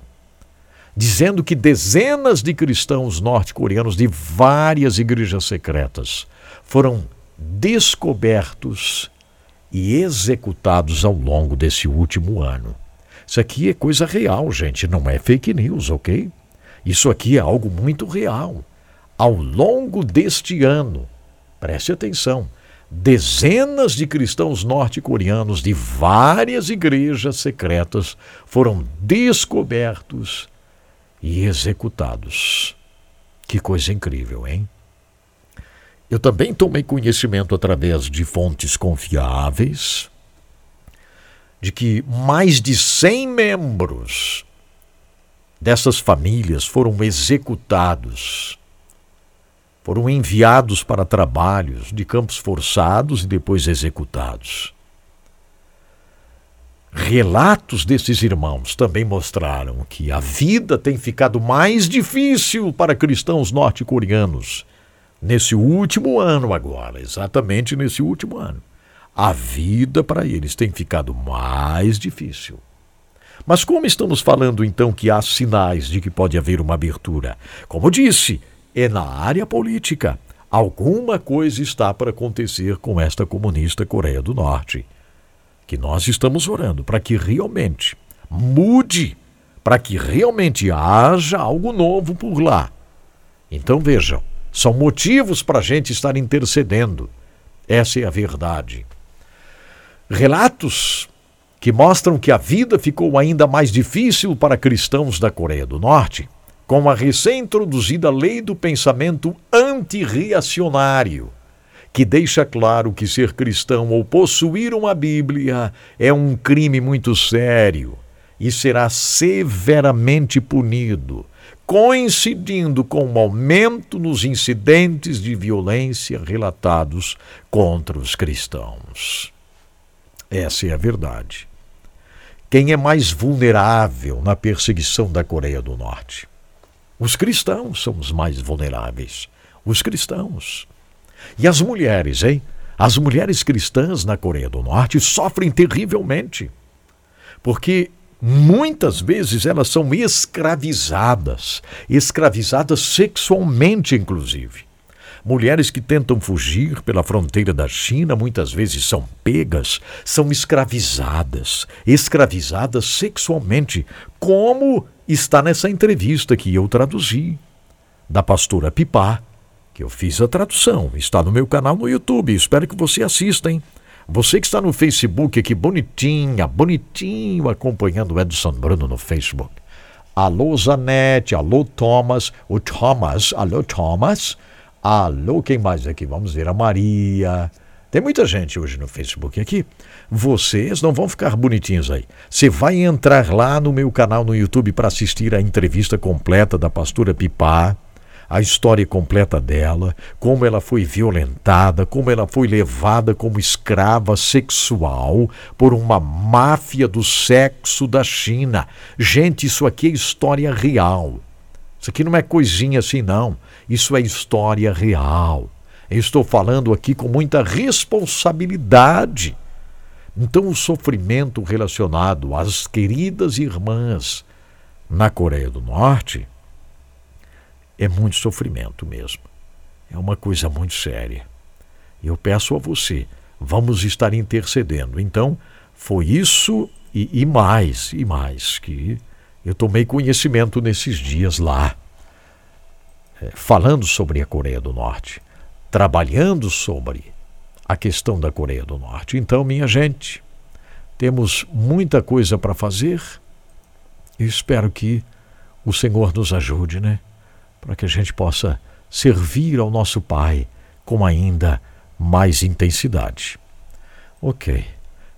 dizendo que dezenas de cristãos norte-coreanos de várias igrejas secretas foram descobertos e executados ao longo desse último ano. Isso aqui é coisa real, gente, não é fake news, ok? Isso aqui é algo muito real. Ao longo deste ano, preste atenção, dezenas de cristãos norte-coreanos de várias igrejas secretas foram descobertos e executados. Que coisa incrível, hein? Eu também tomei conhecimento através de fontes confiáveis de que mais de 100 membros dessas famílias foram executados, foram enviados para trabalhos de campos forçados e depois executados. Relatos desses irmãos também mostraram que a vida tem ficado mais difícil para cristãos norte-coreanos nesse último ano agora, exatamente nesse último ano. A vida para eles tem ficado mais difícil. Mas como estamos falando então que há sinais de que pode haver uma abertura? Como disse, é na área política. Alguma coisa está para acontecer com esta comunista Coreia do Norte que nós estamos orando para que realmente mude, para que realmente haja algo novo por lá. Então vejam, são motivos para a gente estar intercedendo. Essa é a verdade. Relatos que mostram que a vida ficou ainda mais difícil para cristãos da Coreia do Norte com a recém-introduzida lei do pensamento antirreacionário que deixa claro que ser cristão ou possuir uma Bíblia é um crime muito sério e será severamente punido, coincidindo com o um aumento nos incidentes de violência relatados contra os cristãos. Essa é a verdade. Quem é mais vulnerável na perseguição da Coreia do Norte? Os cristãos são os mais vulneráveis. Os cristãos. E as mulheres, hein? As mulheres cristãs na Coreia do Norte sofrem terrivelmente. Porque muitas vezes elas são escravizadas, escravizadas sexualmente, inclusive. Mulheres que tentam fugir pela fronteira da China muitas vezes são pegas, são escravizadas, escravizadas sexualmente, como está nessa entrevista que eu traduzi, da pastora Pipá, que eu fiz a tradução. Está no meu canal no YouTube. Espero que você assista, hein? Você que está no Facebook aqui, bonitinha, bonitinho, acompanhando o Edson Bruno no Facebook. Alô, Zanete, alô, Thomas, o Thomas, alô, Thomas, alô, quem mais aqui? Vamos ver, a Maria. Tem muita gente hoje no Facebook aqui. Vocês não vão ficar bonitinhos aí. Você vai entrar lá no meu canal no YouTube para assistir a entrevista completa da pastora Pipá a história completa dela, como ela foi violentada, como ela foi levada como escrava sexual por uma máfia do sexo da China. Gente, isso aqui é história real. Isso aqui não é coisinha assim, não. Isso é história real. Eu estou falando aqui com muita responsabilidade. Então, o sofrimento relacionado às queridas irmãs na Coreia do Norte é muito sofrimento mesmo. É uma coisa muito séria. Eu peço a você, vamos estar intercedendo. Então, foi isso e, e mais, e mais, que eu tomei conhecimento nesses dias lá, falando sobre a Coreia do Norte, trabalhando sobre a questão da Coreia do Norte. Então, minha gente, temos muita coisa para fazer e espero que o Senhor nos ajude, né? para que a gente possa servir ao nosso Pai com ainda mais intensidade. Ok.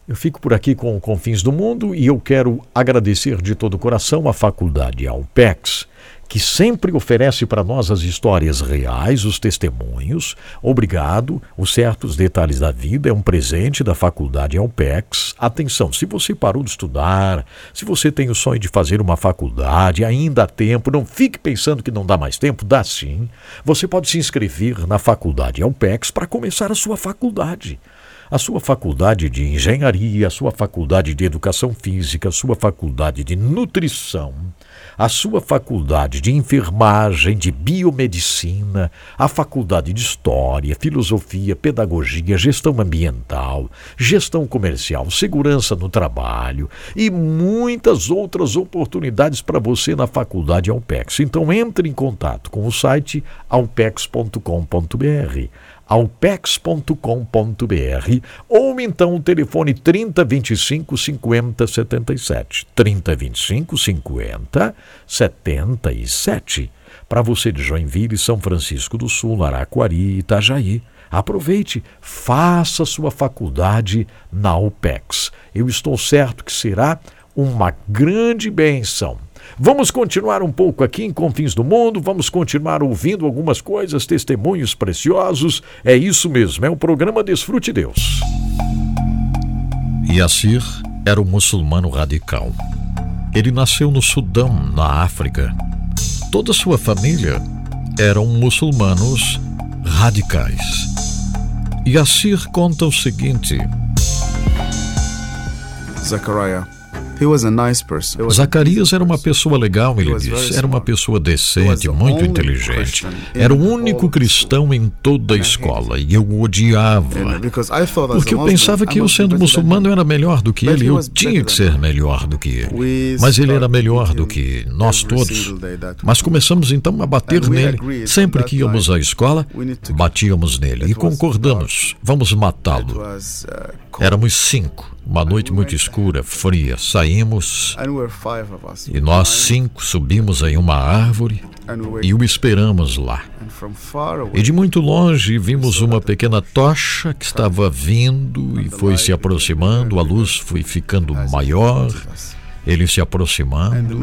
Eu fico por aqui com Confins do Mundo e eu quero agradecer de todo o coração à Faculdade Alpex que sempre oferece para nós as histórias reais, os testemunhos. Obrigado, os certos detalhes da vida é um presente da Faculdade Alpex. Atenção, se você parou de estudar, se você tem o sonho de fazer uma faculdade, ainda há tempo, não fique pensando que não dá mais tempo, dá sim. Você pode se inscrever na Faculdade Alpex para começar a sua faculdade. a sua faculdade de engenharia, a sua faculdade de educação física, a sua faculdade de nutrição, a sua faculdade de enfermagem, de biomedicina, a faculdade de história, filosofia, pedagogia, gestão ambiental, gestão comercial, segurança no trabalho e muitas outras oportunidades para você na faculdade Alpex. Então entre em contato com o site alpex.com.br alpex.com.br ou então o telefone 3025 50 77. 3025 50 77. Para você de Joinville, São Francisco do Sul, Araquari e Itajaí. Aproveite, faça sua faculdade na Alpex. Eu estou certo que será uma grande benção. Vamos continuar um pouco aqui em Confins do Mundo, vamos continuar ouvindo algumas coisas, testemunhos preciosos. É isso mesmo, é o programa Desfrute Deus. Yassir era um muçulmano radical. Ele nasceu no Sudão, na África. Toda sua família eram muçulmanos radicais. Yassir conta o seguinte: Zachariah Zacarias era uma pessoa legal, ele disse. Era uma pessoa decente, muito inteligente. Era o único cristão em toda a escola e eu o odiava. Porque eu pensava que eu, sendo muçulmano, era melhor do que ele. Eu tinha que ser melhor do que ele. Mas ele era melhor do que nós todos. Mas começamos então a bater nele. Sempre que íamos à escola, batíamos nele e concordamos: vamos matá-lo. Éramos cinco. Uma noite muito escura, fria, saímos e nós cinco subimos em uma árvore e o esperamos lá. E de muito longe vimos uma pequena tocha que estava vindo e foi se aproximando, a luz foi ficando maior ele se aproximando,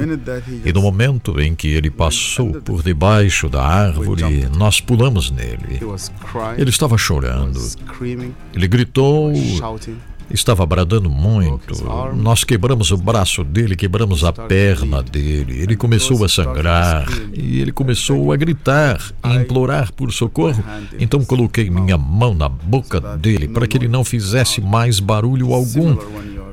e no momento em que ele passou por debaixo da árvore, nós pulamos nele. Ele estava chorando, ele gritou, Estava bradando muito. Nós quebramos o braço dele, quebramos a perna dele. Ele começou a sangrar e ele começou a gritar e implorar por socorro. Então coloquei minha mão na boca dele para que ele não fizesse mais barulho algum.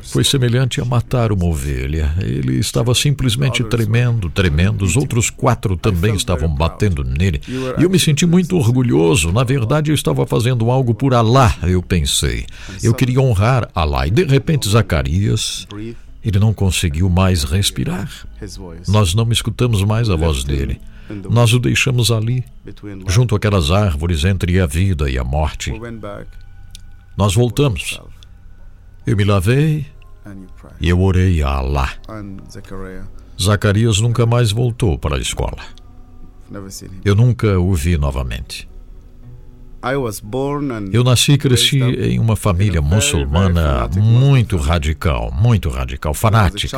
Foi semelhante a matar uma ovelha. Ele estava simplesmente tremendo, tremendo. Os outros quatro também estavam batendo nele. E eu me senti muito orgulhoso. Na verdade, eu estava fazendo algo por Alá, eu pensei. Eu queria honrar Alá. E de repente, Zacarias. Ele não conseguiu mais respirar. Nós não escutamos mais a voz dele. Nós o deixamos ali, junto àquelas árvores entre a vida e a morte. Nós voltamos. Eu me lavei e eu orei a Allah. Zacarias nunca mais voltou para a escola. Eu nunca o vi novamente. Eu nasci e cresci em uma família muçulmana muito radical, muito radical, fanática.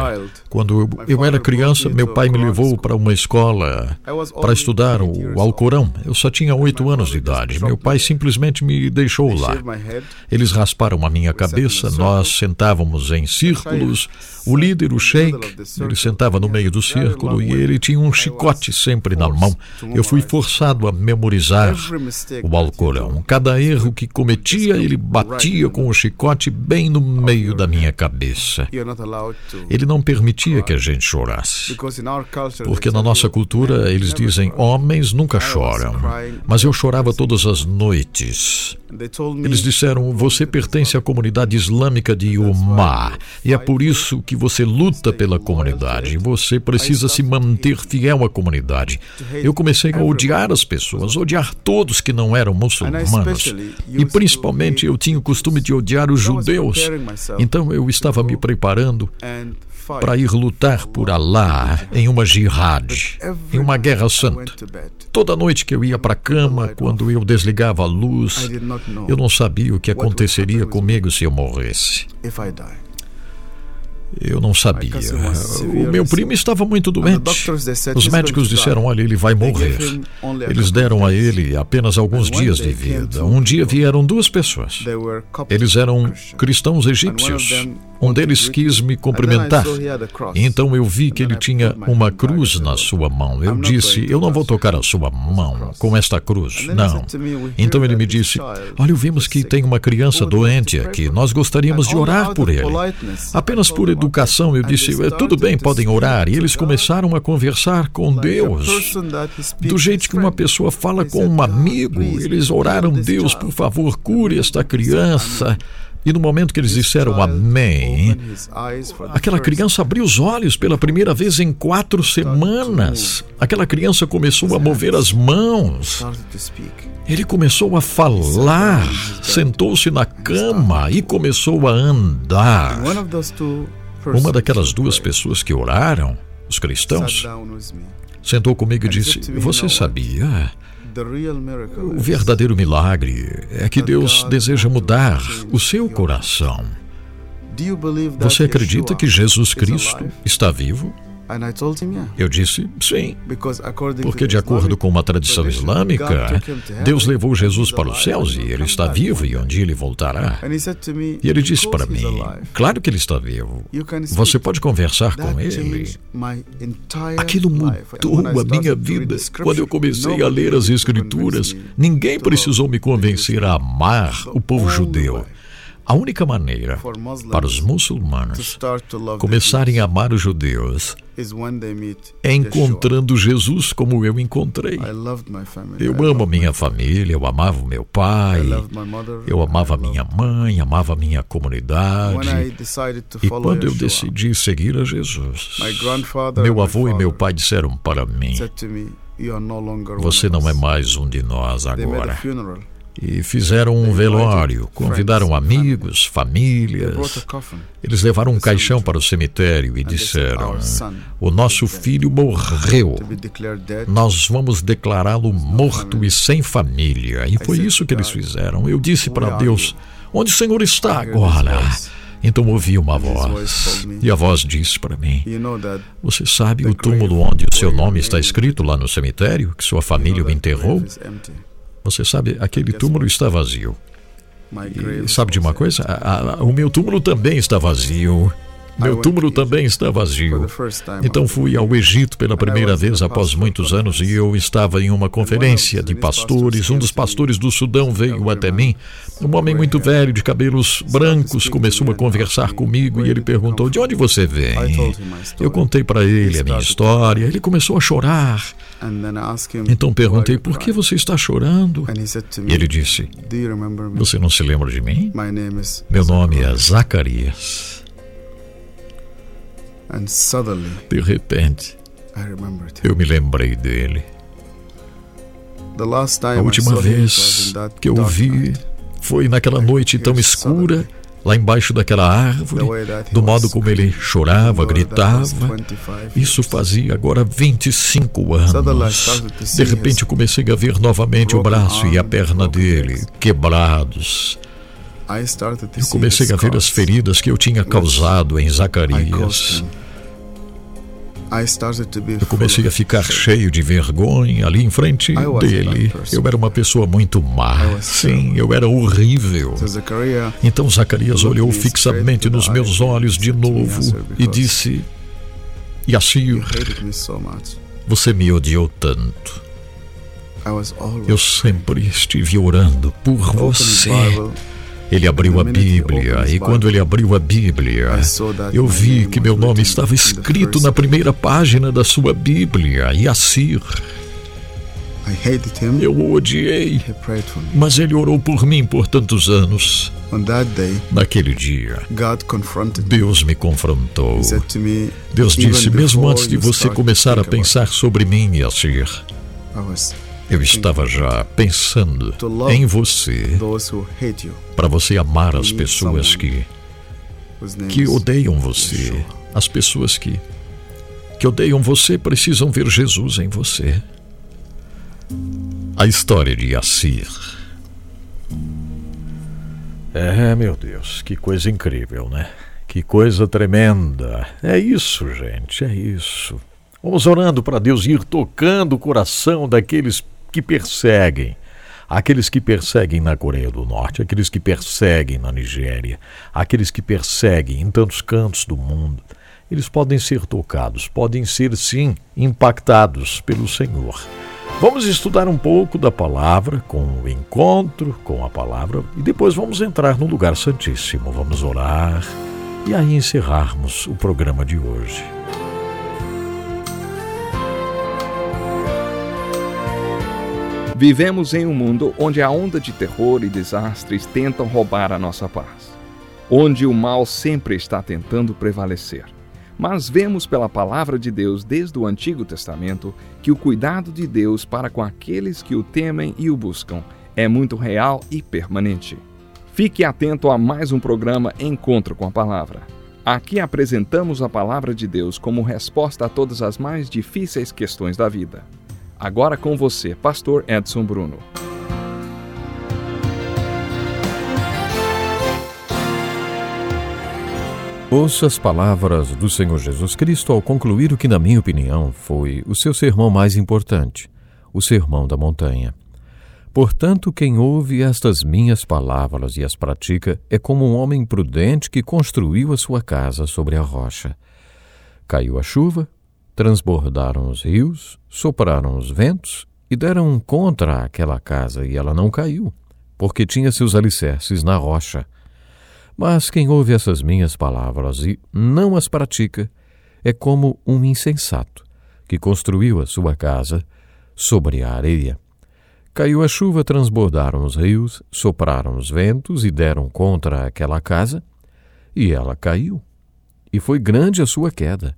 Quando eu era criança, meu pai me levou para uma escola para estudar o Alcorão. Eu só tinha oito anos de idade. Meu pai simplesmente me deixou lá. Eles rasparam a minha cabeça, nós sentávamos em círculos. O líder, o sheik, ele sentava no meio do círculo e ele tinha um chicote sempre na mão. Eu fui forçado a memorizar o Alcorão. Cada erro que cometia, ele batia com o chicote bem no meio da minha cabeça. Ele não permitia que a gente chorasse. Porque na nossa cultura eles dizem: homens nunca choram. Mas eu chorava todas as noites. Eles disseram: você pertence à comunidade islâmica de Umar. E é por isso que você luta pela comunidade. Você precisa se manter fiel à comunidade. Eu comecei a odiar as pessoas, odiar todos que não eram muçulmanos. E principalmente eu tinha o costume de odiar os judeus. Então eu estava me preparando para ir lutar por Allah em uma jihad, em uma guerra santa. Toda noite que eu ia para a cama, quando eu desligava a luz, eu não sabia o que aconteceria comigo se eu morresse. Eu não sabia. O meu primo estava muito doente. Os médicos disseram: olha, ele vai morrer. Eles deram a ele apenas alguns dias de vida. Um dia vieram duas pessoas. Eles eram cristãos egípcios. Um deles quis me cumprimentar. Então eu vi que ele tinha uma cruz na sua mão. Eu disse: Eu não vou tocar a sua mão com esta cruz. Não. Então ele me disse: Olha, vimos que tem uma criança doente aqui. Nós gostaríamos de orar por ele. Apenas por educação, eu disse: Tudo bem, podem orar. E eles começaram a conversar com Deus. Do jeito que uma pessoa fala com um amigo. Eles oraram: Deus, por favor, cure esta criança. E no momento que eles disseram amém, aquela criança abriu os olhos pela primeira vez em quatro semanas. Aquela criança começou a mover as mãos. Ele começou a falar, sentou-se na cama e começou a andar. Uma daquelas duas pessoas que oraram, os cristãos, sentou comigo e disse: Você sabia? O verdadeiro milagre é que Deus deseja mudar o seu coração. Você acredita que Jesus Cristo está vivo? Eu disse sim, porque, de acordo com uma tradição islâmica, Deus levou Jesus para os céus e ele está vivo e um dia ele voltará. E ele disse para mim: Claro que ele está vivo. Você pode conversar com ele. Aquilo mudou a minha vida. Quando eu comecei a ler as Escrituras, ninguém precisou me convencer a amar o povo judeu. A única maneira para os muçulmanos começarem a amar os judeus é encontrando Jesus como eu encontrei. Eu amo a minha família, eu amava o meu pai, eu amava a minha mãe, amava a minha comunidade. E quando eu decidi seguir a Jesus, meu avô e meu pai disseram para mim: Você não é mais um de nós agora e fizeram um velório, convidaram amigos, famílias. Eles levaram um caixão para o cemitério e disseram: O nosso filho morreu. Nós vamos declará-lo morto e sem família. E foi isso que eles fizeram. Eu disse para Deus: Onde o Senhor está agora? Então ouvi uma voz, e a voz disse para mim: Você sabe o túmulo onde o seu nome está escrito lá no cemitério, que sua família o enterrou? Você sabe, aquele túmulo está vazio. E sabe de uma coisa? A, a, o meu túmulo também está vazio. Meu túmulo também está vazio. Então fui ao Egito pela primeira vez após muitos anos e eu estava em uma conferência de pastores. Um dos pastores do Sudão veio até mim. Um homem muito velho, de cabelos brancos, começou a conversar comigo e ele perguntou: De onde você vem? Eu contei para ele a minha história. Ele começou a chorar. Então perguntei: Por que você está chorando? E ele disse: Você não se lembra de mim? Meu nome é Zacarias. De repente, eu me lembrei dele. A última vez que eu o vi foi naquela noite tão escura, lá embaixo daquela árvore, do modo como ele chorava, gritava. Isso fazia agora 25 anos. De repente comecei a ver novamente o braço e a perna dele quebrados. Eu comecei a ver as feridas que eu tinha causado em Zacarias. Eu comecei a ficar cheio de vergonha ali em frente dele. Eu era uma pessoa muito má. Sim, eu era horrível. Então Zacarias olhou fixamente nos meus olhos de novo e disse: Yassir, você me odiou tanto. Eu sempre estive orando por você. Ele abriu a Bíblia e quando ele abriu a Bíblia, eu vi que meu nome estava escrito na primeira página da sua Bíblia, Yassir. Eu o odiei, mas ele orou por mim por tantos anos. Naquele dia, Deus me confrontou. Deus disse: mesmo antes de você começar a pensar sobre mim, Yassir, eu estava já pensando em você para você amar as pessoas que que odeiam você. As pessoas que que odeiam você precisam ver Jesus em você. A história de Yassir. É, meu Deus, que coisa incrível, né? Que coisa tremenda. É isso, gente, é isso. Vamos orando para Deus ir tocando o coração daqueles que perseguem aqueles que perseguem na Coreia do Norte, aqueles que perseguem na Nigéria, aqueles que perseguem em tantos cantos do mundo, eles podem ser tocados, podem ser sim impactados pelo Senhor. Vamos estudar um pouco da palavra, com o encontro com a palavra, e depois vamos entrar no lugar santíssimo. Vamos orar e aí encerrarmos o programa de hoje. Vivemos em um mundo onde a onda de terror e desastres tentam roubar a nossa paz, onde o mal sempre está tentando prevalecer. Mas vemos pela palavra de Deus desde o Antigo Testamento que o cuidado de Deus para com aqueles que o temem e o buscam é muito real e permanente. Fique atento a mais um programa Encontro com a Palavra. Aqui apresentamos a palavra de Deus como resposta a todas as mais difíceis questões da vida. Agora com você, Pastor Edson Bruno. Ouça as palavras do Senhor Jesus Cristo ao concluir o que, na minha opinião, foi o seu sermão mais importante, o Sermão da Montanha. Portanto, quem ouve estas minhas palavras e as pratica é como um homem prudente que construiu a sua casa sobre a rocha. Caiu a chuva, Transbordaram os rios, sopraram os ventos e deram contra aquela casa, e ela não caiu, porque tinha seus alicerces na rocha. Mas quem ouve essas minhas palavras e não as pratica é como um insensato que construiu a sua casa sobre a areia. Caiu a chuva, transbordaram os rios, sopraram os ventos e deram contra aquela casa, e ela caiu. E foi grande a sua queda.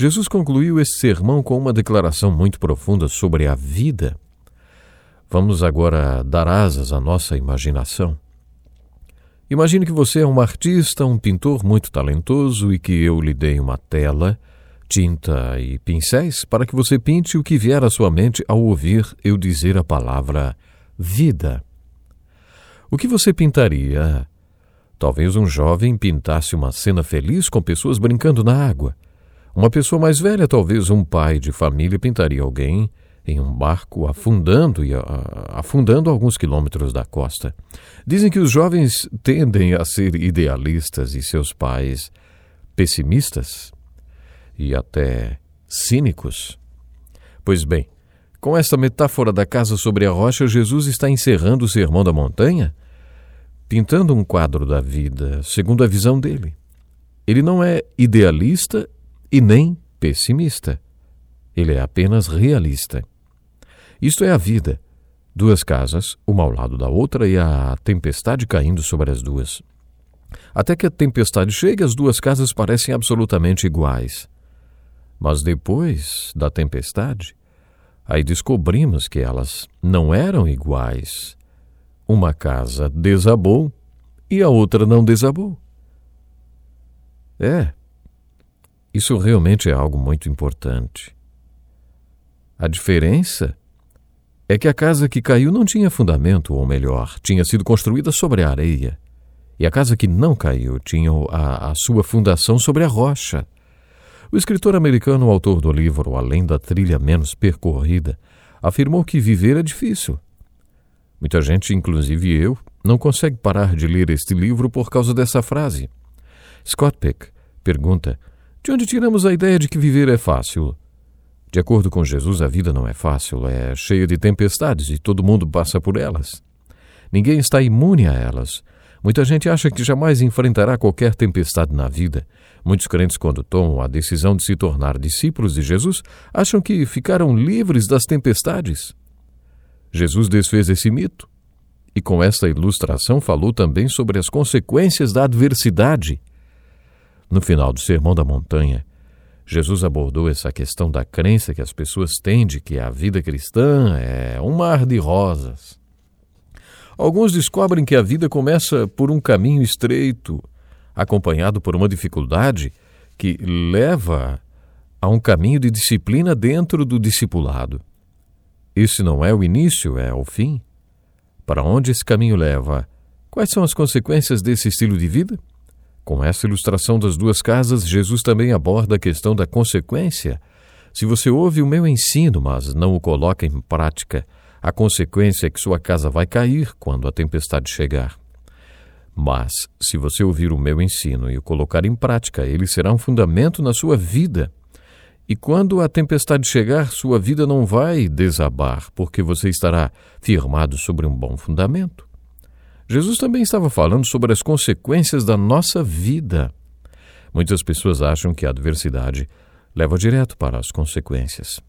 Jesus concluiu esse sermão com uma declaração muito profunda sobre a vida. Vamos agora dar asas à nossa imaginação. Imagine que você é um artista, um pintor muito talentoso e que eu lhe dei uma tela, tinta e pincéis para que você pinte o que vier à sua mente ao ouvir eu dizer a palavra vida. O que você pintaria? Talvez um jovem pintasse uma cena feliz com pessoas brincando na água. Uma pessoa mais velha, talvez um pai de família, pintaria alguém em um barco afundando e afundando alguns quilômetros da costa. Dizem que os jovens tendem a ser idealistas e seus pais pessimistas e até cínicos. Pois bem, com esta metáfora da casa sobre a rocha, Jesus está encerrando o Sermão da Montanha, pintando um quadro da vida segundo a visão dele. Ele não é idealista e nem pessimista. Ele é apenas realista. Isto é a vida. Duas casas, uma ao lado da outra, e a tempestade caindo sobre as duas. Até que a tempestade chega, as duas casas parecem absolutamente iguais. Mas depois da tempestade, aí descobrimos que elas não eram iguais. Uma casa desabou e a outra não desabou. É, isso realmente é algo muito importante. A diferença é que a casa que caiu não tinha fundamento, ou melhor, tinha sido construída sobre a areia. E a casa que não caiu tinha a, a sua fundação sobre a rocha. O escritor americano, autor do livro Além da Trilha Menos Percorrida, afirmou que viver é difícil. Muita gente, inclusive eu, não consegue parar de ler este livro por causa dessa frase. Scott Peck pergunta de onde tiramos a ideia de que viver é fácil? De acordo com Jesus, a vida não é fácil, é cheia de tempestades e todo mundo passa por elas. Ninguém está imune a elas. Muita gente acha que jamais enfrentará qualquer tempestade na vida. Muitos crentes, quando tomam a decisão de se tornar discípulos de Jesus, acham que ficaram livres das tempestades. Jesus desfez esse mito e, com esta ilustração, falou também sobre as consequências da adversidade. No final do Sermão da Montanha, Jesus abordou essa questão da crença que as pessoas têm de que a vida cristã é um mar de rosas. Alguns descobrem que a vida começa por um caminho estreito, acompanhado por uma dificuldade que leva a um caminho de disciplina dentro do discipulado. Esse não é o início, é o fim. Para onde esse caminho leva? Quais são as consequências desse estilo de vida? Com essa ilustração das duas casas, Jesus também aborda a questão da consequência. Se você ouve o meu ensino, mas não o coloca em prática, A consequência é que sua casa vai cair quando a tempestade chegar. Mas, se você ouvir o meu ensino e o colocar em prática, ele será um fundamento na sua vida. E quando a tempestade chegar, sua vida não vai desabar, porque você estará firmado sobre um bom fundamento. Jesus também estava falando sobre as consequências da nossa vida. Muitas pessoas acham que a adversidade leva direto para as consequências.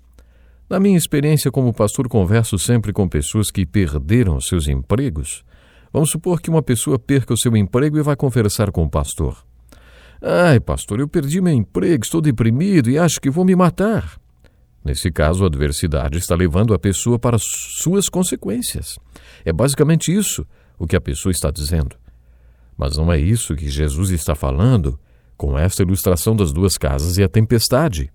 Na minha experiência como pastor, converso sempre com pessoas que perderam seus empregos. Vamos supor que uma pessoa perca o seu emprego e vai conversar com o pastor. Ai, pastor, eu perdi meu emprego, estou deprimido e acho que vou me matar. Nesse caso, a adversidade está levando a pessoa para suas consequências. É basicamente isso o que a pessoa está dizendo. Mas não é isso que Jesus está falando com esta ilustração das duas casas e a tempestade.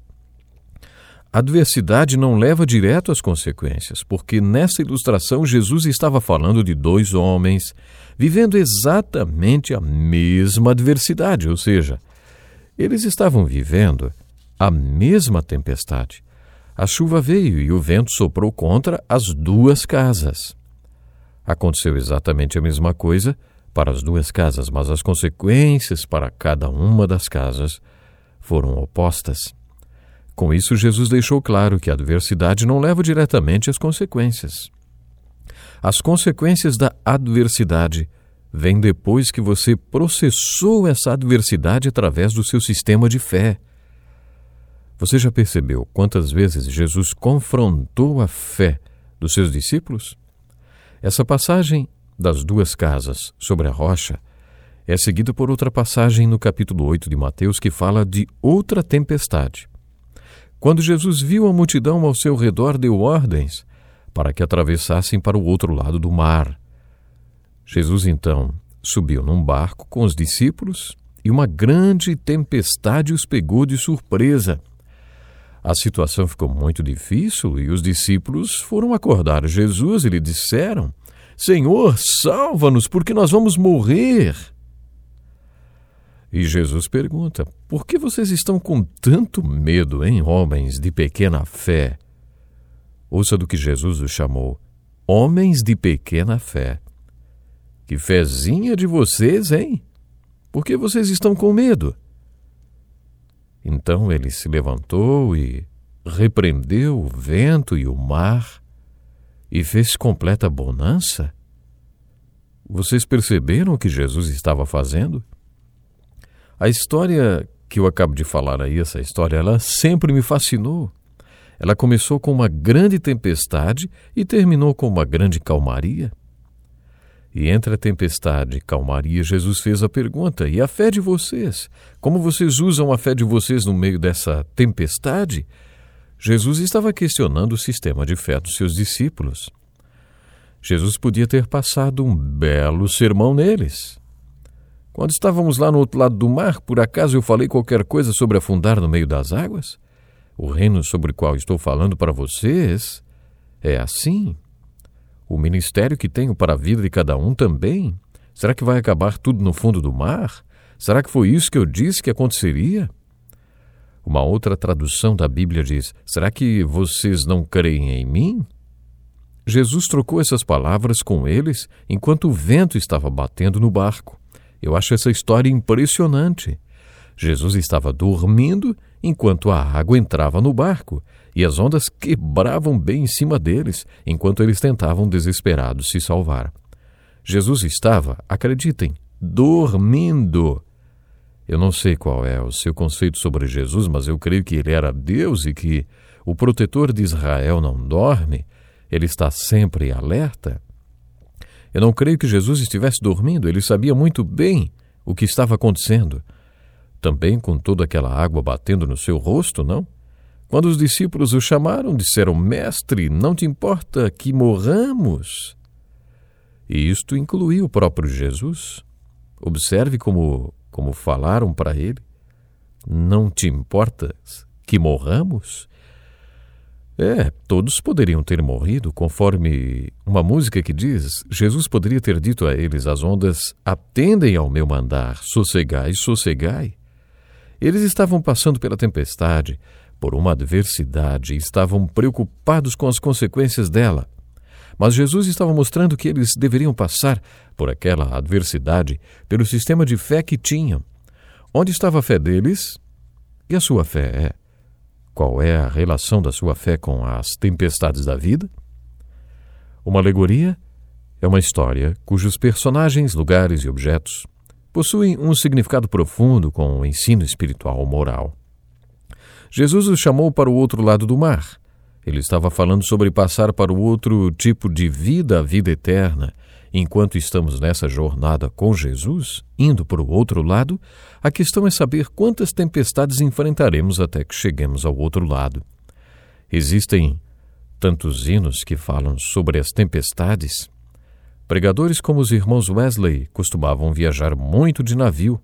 A adversidade não leva direto às consequências, porque nessa ilustração Jesus estava falando de dois homens vivendo exatamente a mesma adversidade, ou seja, eles estavam vivendo a mesma tempestade. A chuva veio e o vento soprou contra as duas casas. Aconteceu exatamente a mesma coisa para as duas casas, mas as consequências para cada uma das casas foram opostas. Com isso, Jesus deixou claro que a adversidade não leva diretamente às consequências. As consequências da adversidade vêm depois que você processou essa adversidade através do seu sistema de fé. Você já percebeu quantas vezes Jesus confrontou a fé dos seus discípulos? Essa passagem das duas casas sobre a rocha é seguida por outra passagem no capítulo 8 de Mateus que fala de outra tempestade. Quando Jesus viu a multidão ao seu redor, deu ordens para que atravessassem para o outro lado do mar. Jesus então subiu num barco com os discípulos e uma grande tempestade os pegou de surpresa. A situação ficou muito difícil e os discípulos foram acordar Jesus e lhe disseram: Senhor, salva-nos, porque nós vamos morrer. E Jesus pergunta: Por que vocês estão com tanto medo, hein, homens de pequena fé? Ouça do que Jesus os chamou: Homens de pequena fé. Que fezinha de vocês, hein? Por que vocês estão com medo? Então ele se levantou e repreendeu o vento e o mar e fez completa bonança. Vocês perceberam o que Jesus estava fazendo? A história que eu acabo de falar aí, essa história, ela sempre me fascinou. Ela começou com uma grande tempestade e terminou com uma grande calmaria. E entre a tempestade e calmaria, Jesus fez a pergunta: e a fé de vocês? Como vocês usam a fé de vocês no meio dessa tempestade? Jesus estava questionando o sistema de fé dos seus discípulos. Jesus podia ter passado um belo sermão neles. Quando estávamos lá no outro lado do mar, por acaso eu falei qualquer coisa sobre afundar no meio das águas? O reino sobre o qual estou falando para vocês é assim. O ministério que tenho para a vida de cada um também. Será que vai acabar tudo no fundo do mar? Será que foi isso que eu disse que aconteceria? Uma outra tradução da Bíblia diz: Será que vocês não creem em mim? Jesus trocou essas palavras com eles enquanto o vento estava batendo no barco. Eu acho essa história impressionante. Jesus estava dormindo enquanto a água entrava no barco e as ondas quebravam bem em cima deles enquanto eles tentavam desesperados se salvar. Jesus estava, acreditem, dormindo. Eu não sei qual é o seu conceito sobre Jesus, mas eu creio que ele era Deus e que o protetor de Israel não dorme, ele está sempre alerta. Eu não creio que Jesus estivesse dormindo, ele sabia muito bem o que estava acontecendo. Também com toda aquela água batendo no seu rosto, não? Quando os discípulos o chamaram, disseram: Mestre, não te importa que morramos? E isto incluiu o próprio Jesus. Observe como, como falaram para ele: Não te importa que morramos? É, todos poderiam ter morrido, conforme uma música que diz: Jesus poderia ter dito a eles: As ondas atendem ao meu mandar, sossegai, sossegai. Eles estavam passando pela tempestade, por uma adversidade, e estavam preocupados com as consequências dela. Mas Jesus estava mostrando que eles deveriam passar por aquela adversidade pelo sistema de fé que tinham. Onde estava a fé deles e a sua fé é? Qual é a relação da sua fé com as tempestades da vida? Uma alegoria é uma história cujos personagens, lugares e objetos possuem um significado profundo com o ensino espiritual ou moral. Jesus os chamou para o outro lado do mar. Ele estava falando sobre passar para o outro tipo de vida, a vida eterna. Enquanto estamos nessa jornada com Jesus, indo para o outro lado, a questão é saber quantas tempestades enfrentaremos até que cheguemos ao outro lado. Existem tantos hinos que falam sobre as tempestades. Pregadores como os irmãos Wesley costumavam viajar muito de navio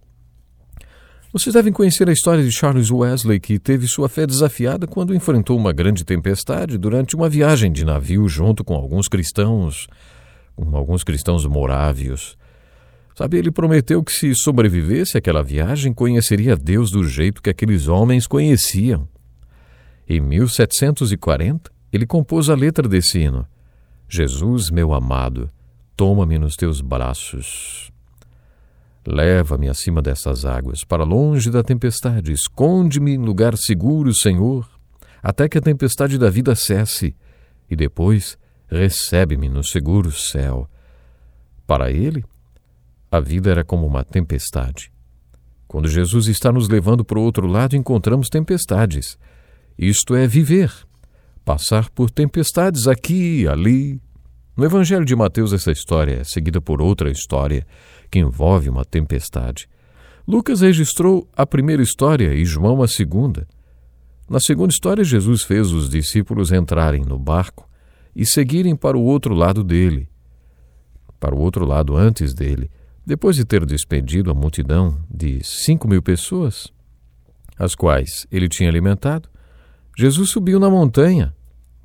vocês devem conhecer a história de Charles Wesley, que teve sua fé desafiada quando enfrentou uma grande tempestade durante uma viagem de navio junto com alguns cristãos, com alguns cristãos morávios. Sabe, ele prometeu que se sobrevivesse àquela viagem, conheceria Deus do jeito que aqueles homens conheciam. Em 1740, ele compôs a letra desse hino: Jesus, meu amado, toma-me nos teus braços. Leva-me acima dessas águas, para longe da tempestade. Esconde-me em lugar seguro, Senhor, até que a tempestade da vida cesse, e depois recebe-me no seguro céu. Para ele, a vida era como uma tempestade. Quando Jesus está nos levando para o outro lado, encontramos tempestades. Isto é viver, passar por tempestades aqui e ali. No Evangelho de Mateus, essa história é seguida por outra história que envolve uma tempestade. Lucas registrou a primeira história e João a segunda. Na segunda história, Jesus fez os discípulos entrarem no barco e seguirem para o outro lado dele, para o outro lado antes dele, depois de ter despedido a multidão de cinco mil pessoas, as quais ele tinha alimentado. Jesus subiu na montanha,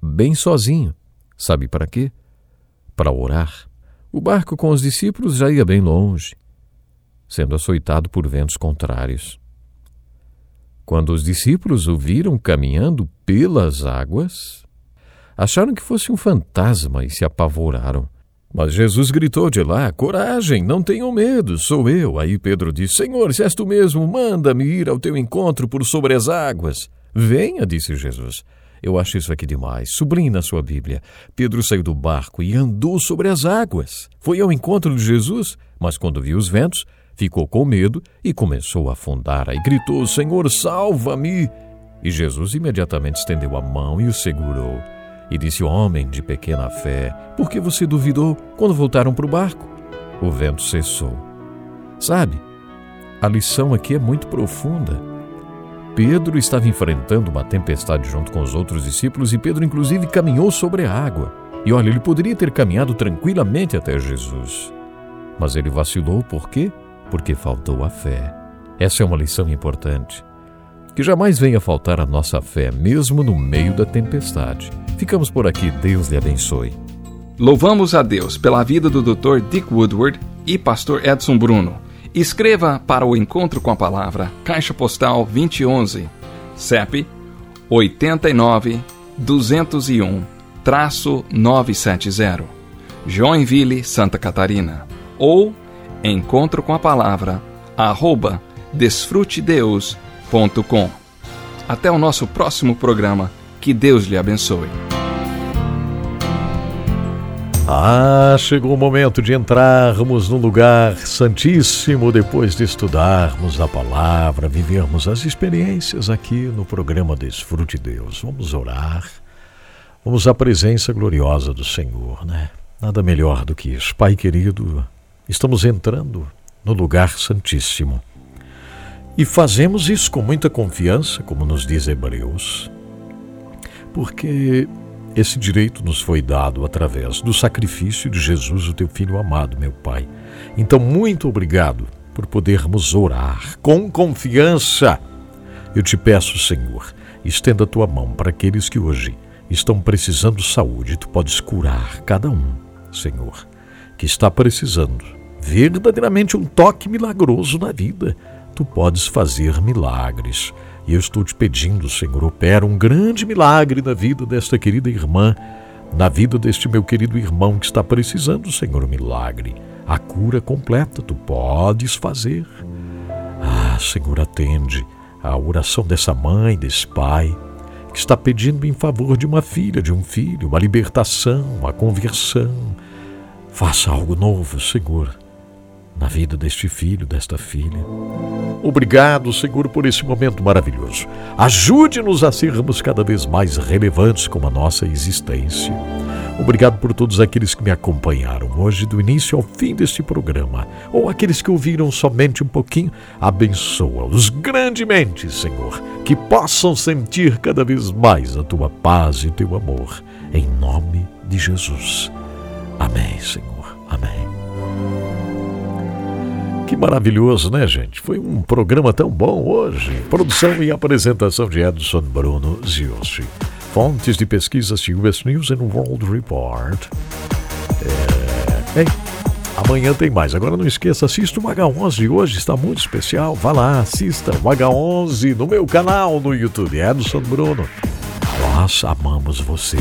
bem sozinho. Sabe para quê? Para orar. O barco com os discípulos já ia bem longe, sendo açoitado por ventos contrários. Quando os discípulos o viram caminhando pelas águas, acharam que fosse um fantasma e se apavoraram. Mas Jesus gritou de lá: Coragem, não tenham medo, sou eu. Aí Pedro disse: Senhor, se és tu mesmo, manda-me ir ao teu encontro por sobre as águas. Venha, disse Jesus. Eu acho isso aqui demais. Sublinhe na sua Bíblia. Pedro saiu do barco e andou sobre as águas. Foi ao encontro de Jesus, mas quando viu os ventos, ficou com medo e começou a afundar. Aí gritou: Senhor, salva-me! E Jesus imediatamente estendeu a mão e o segurou. E disse: Homem de pequena fé, por que você duvidou quando voltaram para o barco? O vento cessou. Sabe, a lição aqui é muito profunda. Pedro estava enfrentando uma tempestade junto com os outros discípulos e Pedro, inclusive, caminhou sobre a água. E olha, ele poderia ter caminhado tranquilamente até Jesus. Mas ele vacilou por quê? Porque faltou a fé. Essa é uma lição importante. Que jamais venha faltar a nossa fé, mesmo no meio da tempestade. Ficamos por aqui, Deus lhe abençoe. Louvamos a Deus pela vida do Dr. Dick Woodward e pastor Edson Bruno. Escreva para o Encontro com a Palavra, Caixa Postal 2011, CEP 89 201 970, Joinville, Santa Catarina, ou Encontro com a Palavra, arroba desfrutedeus.com. Até o nosso próximo programa. Que Deus lhe abençoe. Ah, chegou o momento de entrarmos no lugar santíssimo depois de estudarmos a palavra, vivermos as experiências aqui no programa Desfrute Deus. Vamos orar. Vamos à presença gloriosa do Senhor, né? Nada melhor do que isso. Pai querido, estamos entrando no lugar santíssimo. E fazemos isso com muita confiança, como nos diz Hebreus, porque esse direito nos foi dado através do sacrifício de Jesus, o teu filho amado, meu Pai. Então, muito obrigado por podermos orar com confiança. Eu te peço, Senhor, estenda a tua mão para aqueles que hoje estão precisando de saúde. Tu podes curar cada um, Senhor, que está precisando verdadeiramente um toque milagroso na vida. Tu podes fazer milagres. E eu estou te pedindo, Senhor, opera um grande milagre na vida desta querida irmã, na vida deste meu querido irmão que está precisando, Senhor, milagre. A cura completa tu podes fazer. Ah, Senhor, atende a oração dessa mãe, desse pai, que está pedindo em favor de uma filha, de um filho, uma libertação, uma conversão. Faça algo novo, Senhor, na vida deste filho, desta filha. Obrigado, Senhor, por esse momento maravilhoso. Ajude-nos a sermos cada vez mais relevantes com a nossa existência. Obrigado por todos aqueles que me acompanharam hoje, do início ao fim deste programa, ou aqueles que ouviram somente um pouquinho. Abençoa-os grandemente, Senhor, que possam sentir cada vez mais a tua paz e teu amor. Em nome de Jesus. Amém, Senhor. Amém. Que maravilhoso, né, gente? Foi um programa tão bom hoje. Produção e apresentação de Edson Bruno Ziosi. Fontes de pesquisas US News and World Report. É... Ei, amanhã tem mais. Agora não esqueça, assista o H11 de hoje, está muito especial. Vá lá, assista o H11 no meu canal no YouTube, Edson Bruno. Nós amamos você.